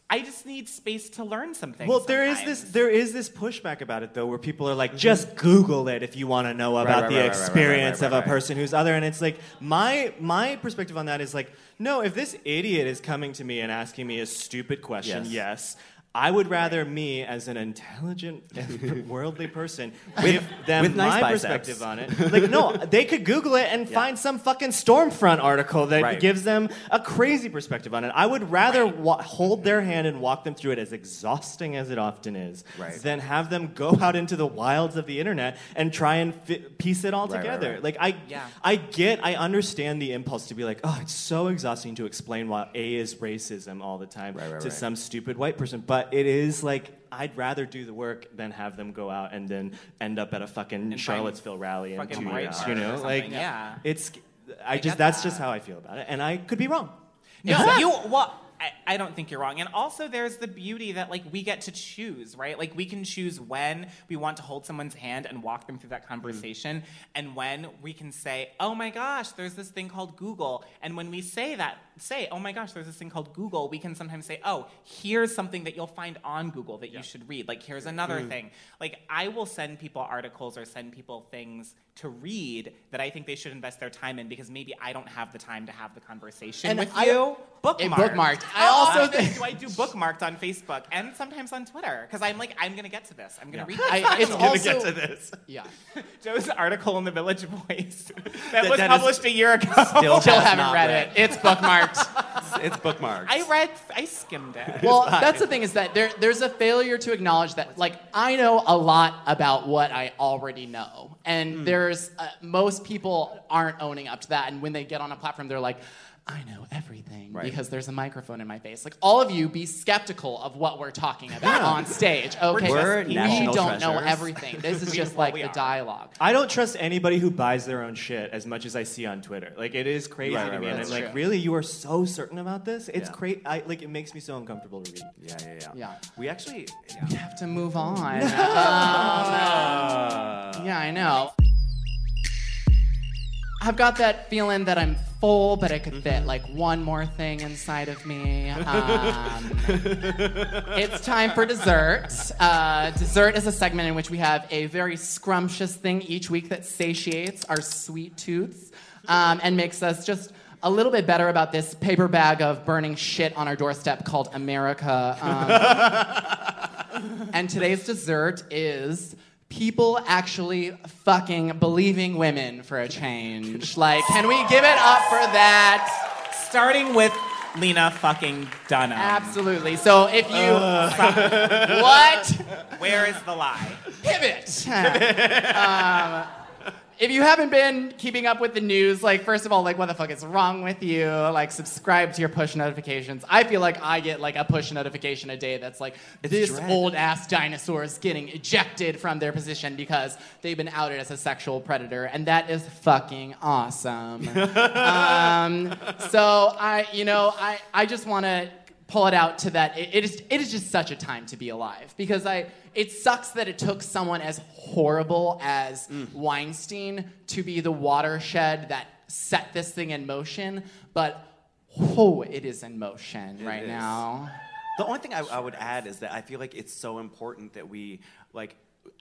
i just need space to learn something. Well, there is this there is this pushback about it though, where people are like, just Google it if you want to know about right, the right, right, experience of a person who's other, and it's like my my perspective on that is like, no, if this idiot is coming to me and asking me a stupid question, Yes. yes. I would rather me, as an intelligent, and worldly person, With- give them with nice my biceps. perspective on it. Like, no, they could Google it and find some fucking Stormfront article that Right. gives them a crazy perspective on it. I would rather wa- hold their hand and walk them through it, as exhausting as it often is, Right. than have them go out into the wilds of the internet and try and fi- piece it all Right, right, together. right. Like I, Yeah. I get, I understand the impulse to be like, oh, it's so exhausting to explain why A is racism all the time Right, right, to right. some stupid white person, but it is like. I'd rather do the work than have them go out and then end up at a fucking find Charlottesville rally in two years. You know, like yeah. it's. I, I just that's that. just how I feel about it, and I could be wrong. No, you well. I, I don't think you're wrong. And also, there's the beauty that like we get to choose, right? Like we can choose when we want to hold someone's hand and walk them through that mm. conversation, and when we can say, "Oh my gosh, there's this thing called Google." And when we say that, say, "Oh my gosh, there's this thing called Google," we can sometimes say, "Oh, here's something that you'll find on Google that you should read." Like here's another Mm. thing. Like I will send people articles or send people things to read that I think they should invest their time in because maybe I don't have the time to have the conversation And with I- you. It Bookmarked. bookmarked. I also often think- do I do bookmarked on Facebook and sometimes on Twitter because I'm like I'm gonna get to this. I'm gonna read. I- This. it's I'm gonna get to this. Yeah. Joe's article in the Village Voice that, That- was that is published a year ago. still Still haven't not read it. It's bookmarked. it's bookmarked I read. I skimmed it. well, fine. that's the thing is that there, there's a failure to acknowledge that, like, I know a lot about what I already know. And there's, uh, most people aren't owning up to that. And when they get on a platform, they're like, I know everything Right. because there's a microphone in my face. Like, all of you be skeptical of what we're talking about on stage. Okay, We're we don't know everything. This is just like we the are. dialogue. I don't trust anybody who buys their own shit as much as I see on Twitter. Like it is crazy Right, to right, me, right. and I'm like, true. really, you are so certain about this? It's Yeah. crazy. Like it makes me so uncomfortable to read. yeah yeah yeah Yeah. we actually We have to move on. Um, uh, Yeah, I know. I've got that feeling that I'm full, but I could fit like one more thing inside of me. Um, it's time for dessert. Uh, dessert is a segment in which we have a very scrumptious thing each week that satiates our sweet tooths um, and makes us just a little bit better about this paper bag of burning shit on our doorstep called America. Um, and today's dessert is people actually fucking believing women for a change. Like, can we give it up for that? Starting with Lena fucking Dunham. Absolutely. So if you. what? Where is the lie? Pivot. um, if you haven't been keeping up with the news, like, first of all, like, what the fuck is wrong with you? Like, subscribe to your push notifications. I feel like I get like a push notification a day that's like, this dread. old ass dinosaur is getting ejected from their position because they've been outed as a sexual predator, and that is fucking awesome. um, so I, you know, I, I just want to pull it out to that it, it is it is just such a time to be alive because I it sucks that it took someone as horrible as mm. Weinstein to be the watershed that set this thing in motion, but oh, it is in motion right is. now. The only thing I, I would add is that I feel like it's so important that we like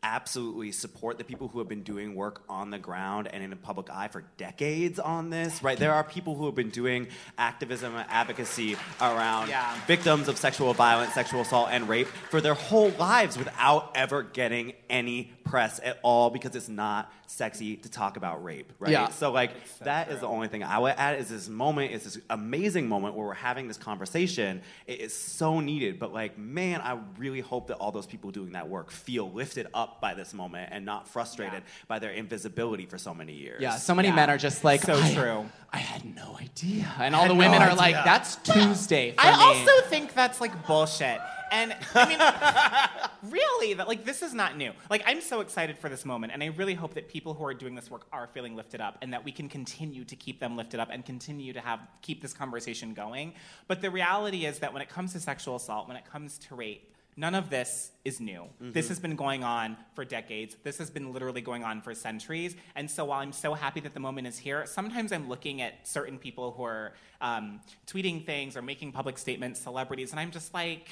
absolutely support the people who have been doing work on the ground and in the public eye for decades on this right there are people who have been doing activism and advocacy around Yeah. victims of sexual violence sexual assault and rape for their whole lives without ever getting any press at all because it's not sexy to talk about rape right Yeah. so like that is the only thing I would add is this moment is this amazing moment where we're having this conversation. It is so needed, but like man, I really hope that all those people doing that work feel lifted up by this moment and not frustrated by their invisibility for so many years. Yeah, so many men are just like So I, true. I had no idea, and all had the no women are like, "That's Tuesday." For I me. also think that's like bullshit. And I mean, really, that like this is not new. Like I'm so excited for this moment, and I really hope that people who are doing this work are feeling lifted up, and that we can continue to keep them lifted up and continue to have keep this conversation going. But the reality is that when it comes to sexual assault, when it comes to rape, none of this is new. This has been going on for decades. This has been literally going on for centuries. And so while I'm so happy that the moment is here, sometimes I'm looking at certain people who are um, tweeting things or making public statements, celebrities, and I'm just like,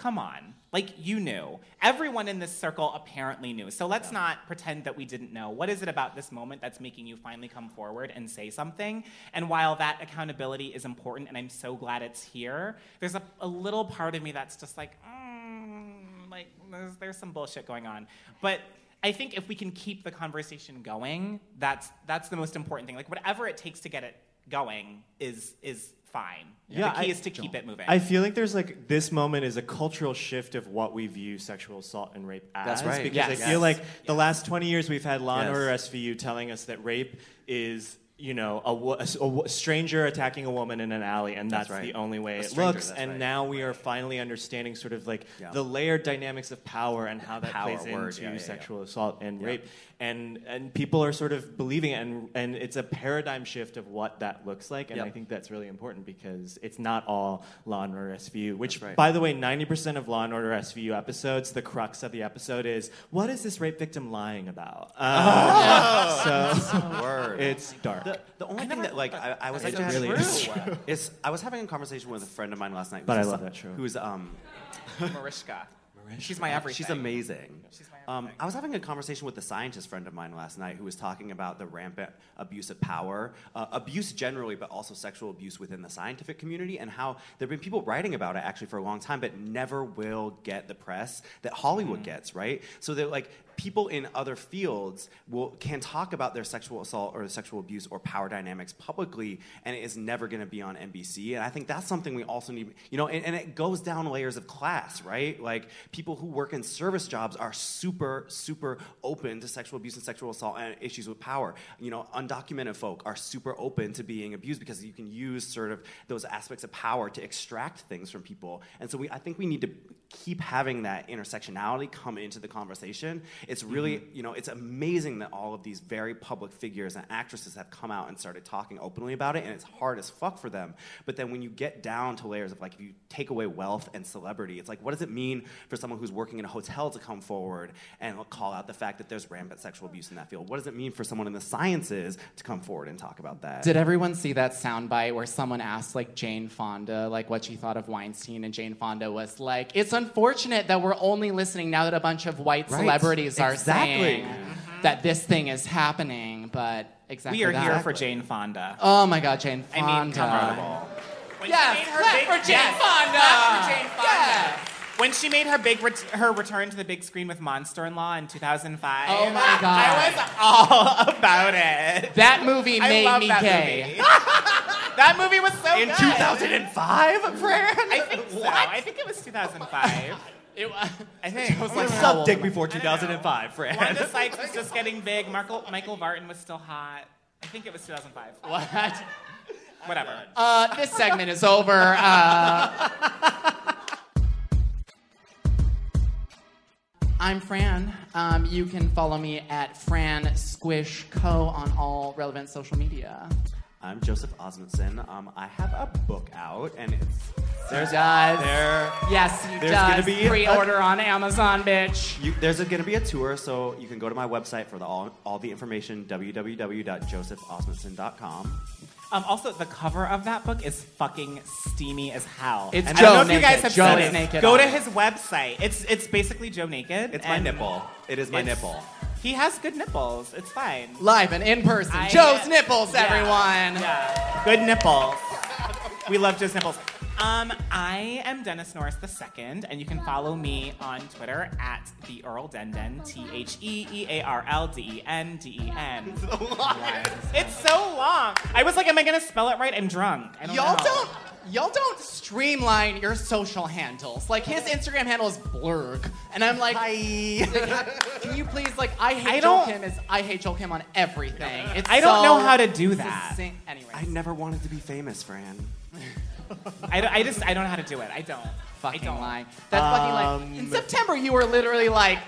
come on. Like, you knew. Everyone in this circle apparently knew. So let's not pretend that we didn't know. What is it about this moment that's making you finally come forward and say something? And while that accountability is important, and I'm so glad it's here, there's a, a little part of me that's just like, mm, like, there's, there's some bullshit going on. But I think if we can keep the conversation going, that's, that's the most important thing. Like, whatever it takes to get it going is, is fine. Yeah, the key I- is to keep it moving. I feel like there's like this moment is a cultural shift of what we view sexual assault and rape as. That's right. Because Yes. I feel Yes. like the last 20 years we've had Law and Order SVU telling us that rape is. You know, a, a a stranger attacking a woman in an alley, and that's, That's right. the only way it looks. And right. now we are finally understanding sort of like Yeah. the layered dynamics of power and how that Power plays word, into yeah, yeah, sexual assault and rape. And and people are sort of believing it, and and it's a paradigm shift of what that looks like. And. I think that's really important because it's not all Law and Order SVU. Which, right. by the way, ninety percent of Law and Order SVU episodes, the crux of the episode is what is this rape victim lying about? Uh, so Word. it's dark. The, the only thing that like I, I was It actually really is having- true. is I was having a conversation with a friend of mine last night. But who's I a love that show. Who's um Mariska. She's my everything. She's amazing. She's my Um, I was having a conversation with a scientist friend of mine last night who was talking about the rampant abuse of power, uh, abuse generally, but also sexual abuse within the scientific community, and how there have been people writing about it actually for a long time, but never will get the press that Hollywood gets, right? So that like people in other fields will can talk about their sexual assault or sexual abuse or power dynamics publicly, and it is never going to be on NBC. And I think that's something we also need, you know, and, and it goes down layers of class, right? Like people who work in service jobs are super, super open to sexual abuse and sexual assault and issues with power. You know, undocumented folk are super open to being abused because you can use sort of those aspects of power to extract things from people. And so we, I think we need to keep having that intersectionality come into the conversation. It's really, mm-hmm. you know, it's amazing that all of these very public figures and actresses have come out and started talking openly about it, and it's hard as fuck for them. But then when you get down to layers of like, if you take away wealth and celebrity, it's like, what does it mean for someone who's working in a hotel to come forward and call out the fact that there's rampant sexual abuse in that field? What does it mean for someone in the sciences to come forward and talk about that? Did everyone see that soundbite where someone asked like Jane Fonda like what she thought of Weinstein and Jane Fonda was like, "It's unfortunate that we're only listening now that a bunch of white Right. celebrities are Exactly. saying mm-hmm. that this thing is happening." But exactly We are that. here for Jane Fonda. Oh my God, Jane I mean, incredible. When Yes, she made her big, for Jane yes, Fonda. for Jane Fonda. Yes. When she made her big ret- her return to the big screen with Monster in Law in 2005. Oh my God. I was all about it. That movie I made love me that gay. movie. that movie was so in good. 2005, Fran? I think so. I think it was 2005. It, wa- I think. I was like, What's how old Dick am I? before 2005, Fran? Wanda Sykes was just getting big. Michael, Michael Vartan was still hot. I think it was 2005. What? Whatever. Uh, this segment is over. Uh, I'm Fran. Um, you can follow me at Fran Squish Co on all relevant social media. I'm Joseph Osmundson. Um, I have a book out, and it's There's does. there. Yes, you There's does. gonna be a- Pre-order on Amazon, bitch. You, there's going to be a tour, so you can go to my website for the, all, all the information, www.josephosmundson.com. Um, also, the cover of that book is fucking steamy as hell. It's and Joe I don't know if you naked. guys have Joe seen it. naked Go to his website. It's it's basically Joe naked. It's my nipple. It is my it's- nipple. He has good nipples. It's fine. Live and in person. I- Joe's nipples, Yeah. everyone. Yeah. Good nipples. we love Joe's nipples. Um, I am Dennis Norris II, and you can follow me on Twitter at the Earl Denden, T H E E A R L D E N D E N. It's so long. I was like, am I gonna spell it right? I'm drunk. I don't Y'all know. don't y'all don't streamline your social handles. Like his Instagram handle is blurg, and I'm like, can you please like I hate I Joel Kim is I hate Joel Kim on everything. It's I don't so know how to do that. Anyway, I never wanted to be famous, Fran. I, I just I don't know how to do it. I don't. fucking I don't. lie. That's fucking lie. Um, In September, you were literally like,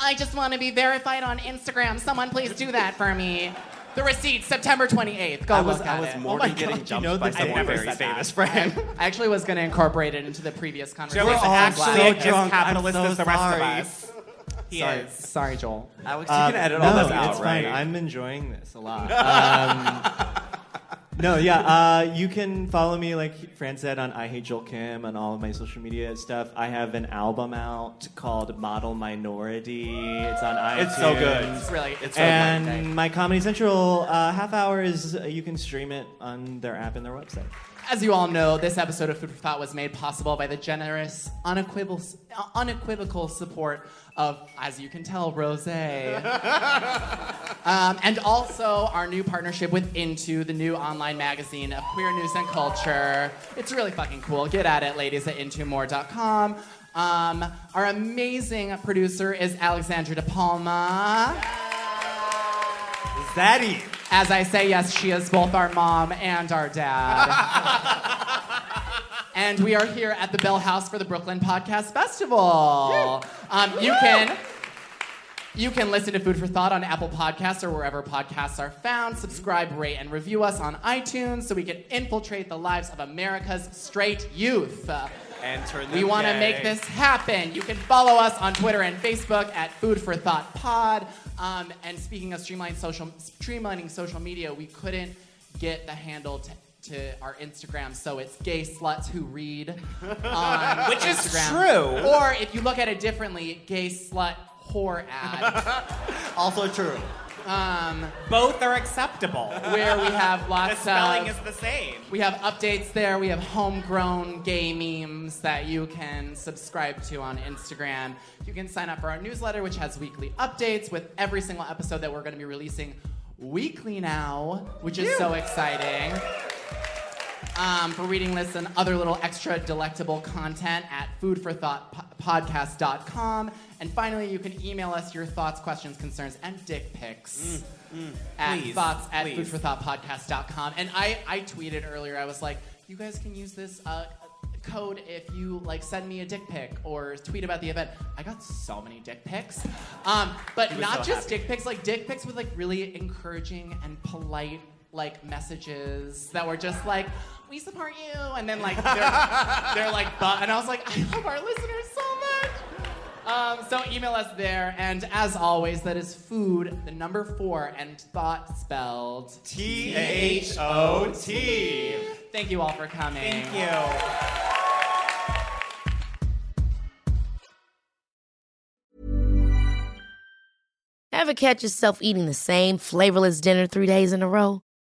I just want to be verified on Instagram. Someone please do that for me. The receipt, September 28th. Go I was, look I at was it. more Oh than getting God. jumped know by that- someone I've never very said that. famous, Fran. I actually was going to incorporate it into the previous conversation. Joe is We're all actually so as drunk. I'm capitalist so as the rest sorry. of us. He Sorry, is. sorry, Joel. Alex, you Uh, can edit no, all this out, it's right? fine. I'm enjoying this a lot. Um, no, yeah, uh, you can follow me, like Fran said, on I Hate Joel Kim on all of my social media stuff. I have an album out called Model Minority. It's on iTunes. It's so good. It's really, it's so and my Comedy Central uh, half hour is uh, you can stream it on their app and their website. As you all know, this episode of Food for Thought was made possible by the generous, unequivocal, unequivocal support of, as you can tell, Rose. um, and also our new partnership with Into, the new online magazine of queer news and culture. It's really fucking cool. Get at it, ladies, at intomore.com. Um, our amazing producer is Alexandra De Palma. Zaddy. As I say, yes, she is both our mom and our dad. and we are here at the Bell House for the Brooklyn Podcast Festival. Um, you can. You can listen to Food for Thought on Apple Podcasts or wherever podcasts are found. Subscribe, rate, and review us on iTunes so we can infiltrate the lives of America's straight youth. And turn We want to make this happen. You can follow us on Twitter and Facebook at Food for Thought Pod. Um, and speaking of streamlining social, streamlining social media, we couldn't get the handle to, to our Instagram, so it's Gay Sluts Who Read on Which is Instagram. true. Or if you look at it differently, Gay Slut Whore Ad, Also true. Um, Both are acceptable. where we have lots the spelling of is the same. We have updates there. We have homegrown gay memes that you can subscribe to on Instagram. You can sign up for our newsletter, which has weekly updates with every single episode that we're going to be releasing weekly now, which is so exciting. Um, for reading lists and other little extra delectable content at foodforthoughtpodcast.com. And finally, you can email us your thoughts, questions, concerns, and dick pics at Please, thoughts at please. foodforthoughtpodcast.com. And I, I tweeted earlier, I was like, you guys can use this uh, code if you like send me a dick pic or tweet about the event. I got so many dick pics. Um, but not so just dick pics, like dick pics with like really encouraging and polite like messages that were just like, we support you. And then like they're, they're like, but, and I was like, I love our listeners so much. Um, so email us there, and as always, that is food, the number four, and thought spelled T H O T. Thank you all for coming. Thank you. Ever catch yourself eating the same flavorless dinner three days in a row?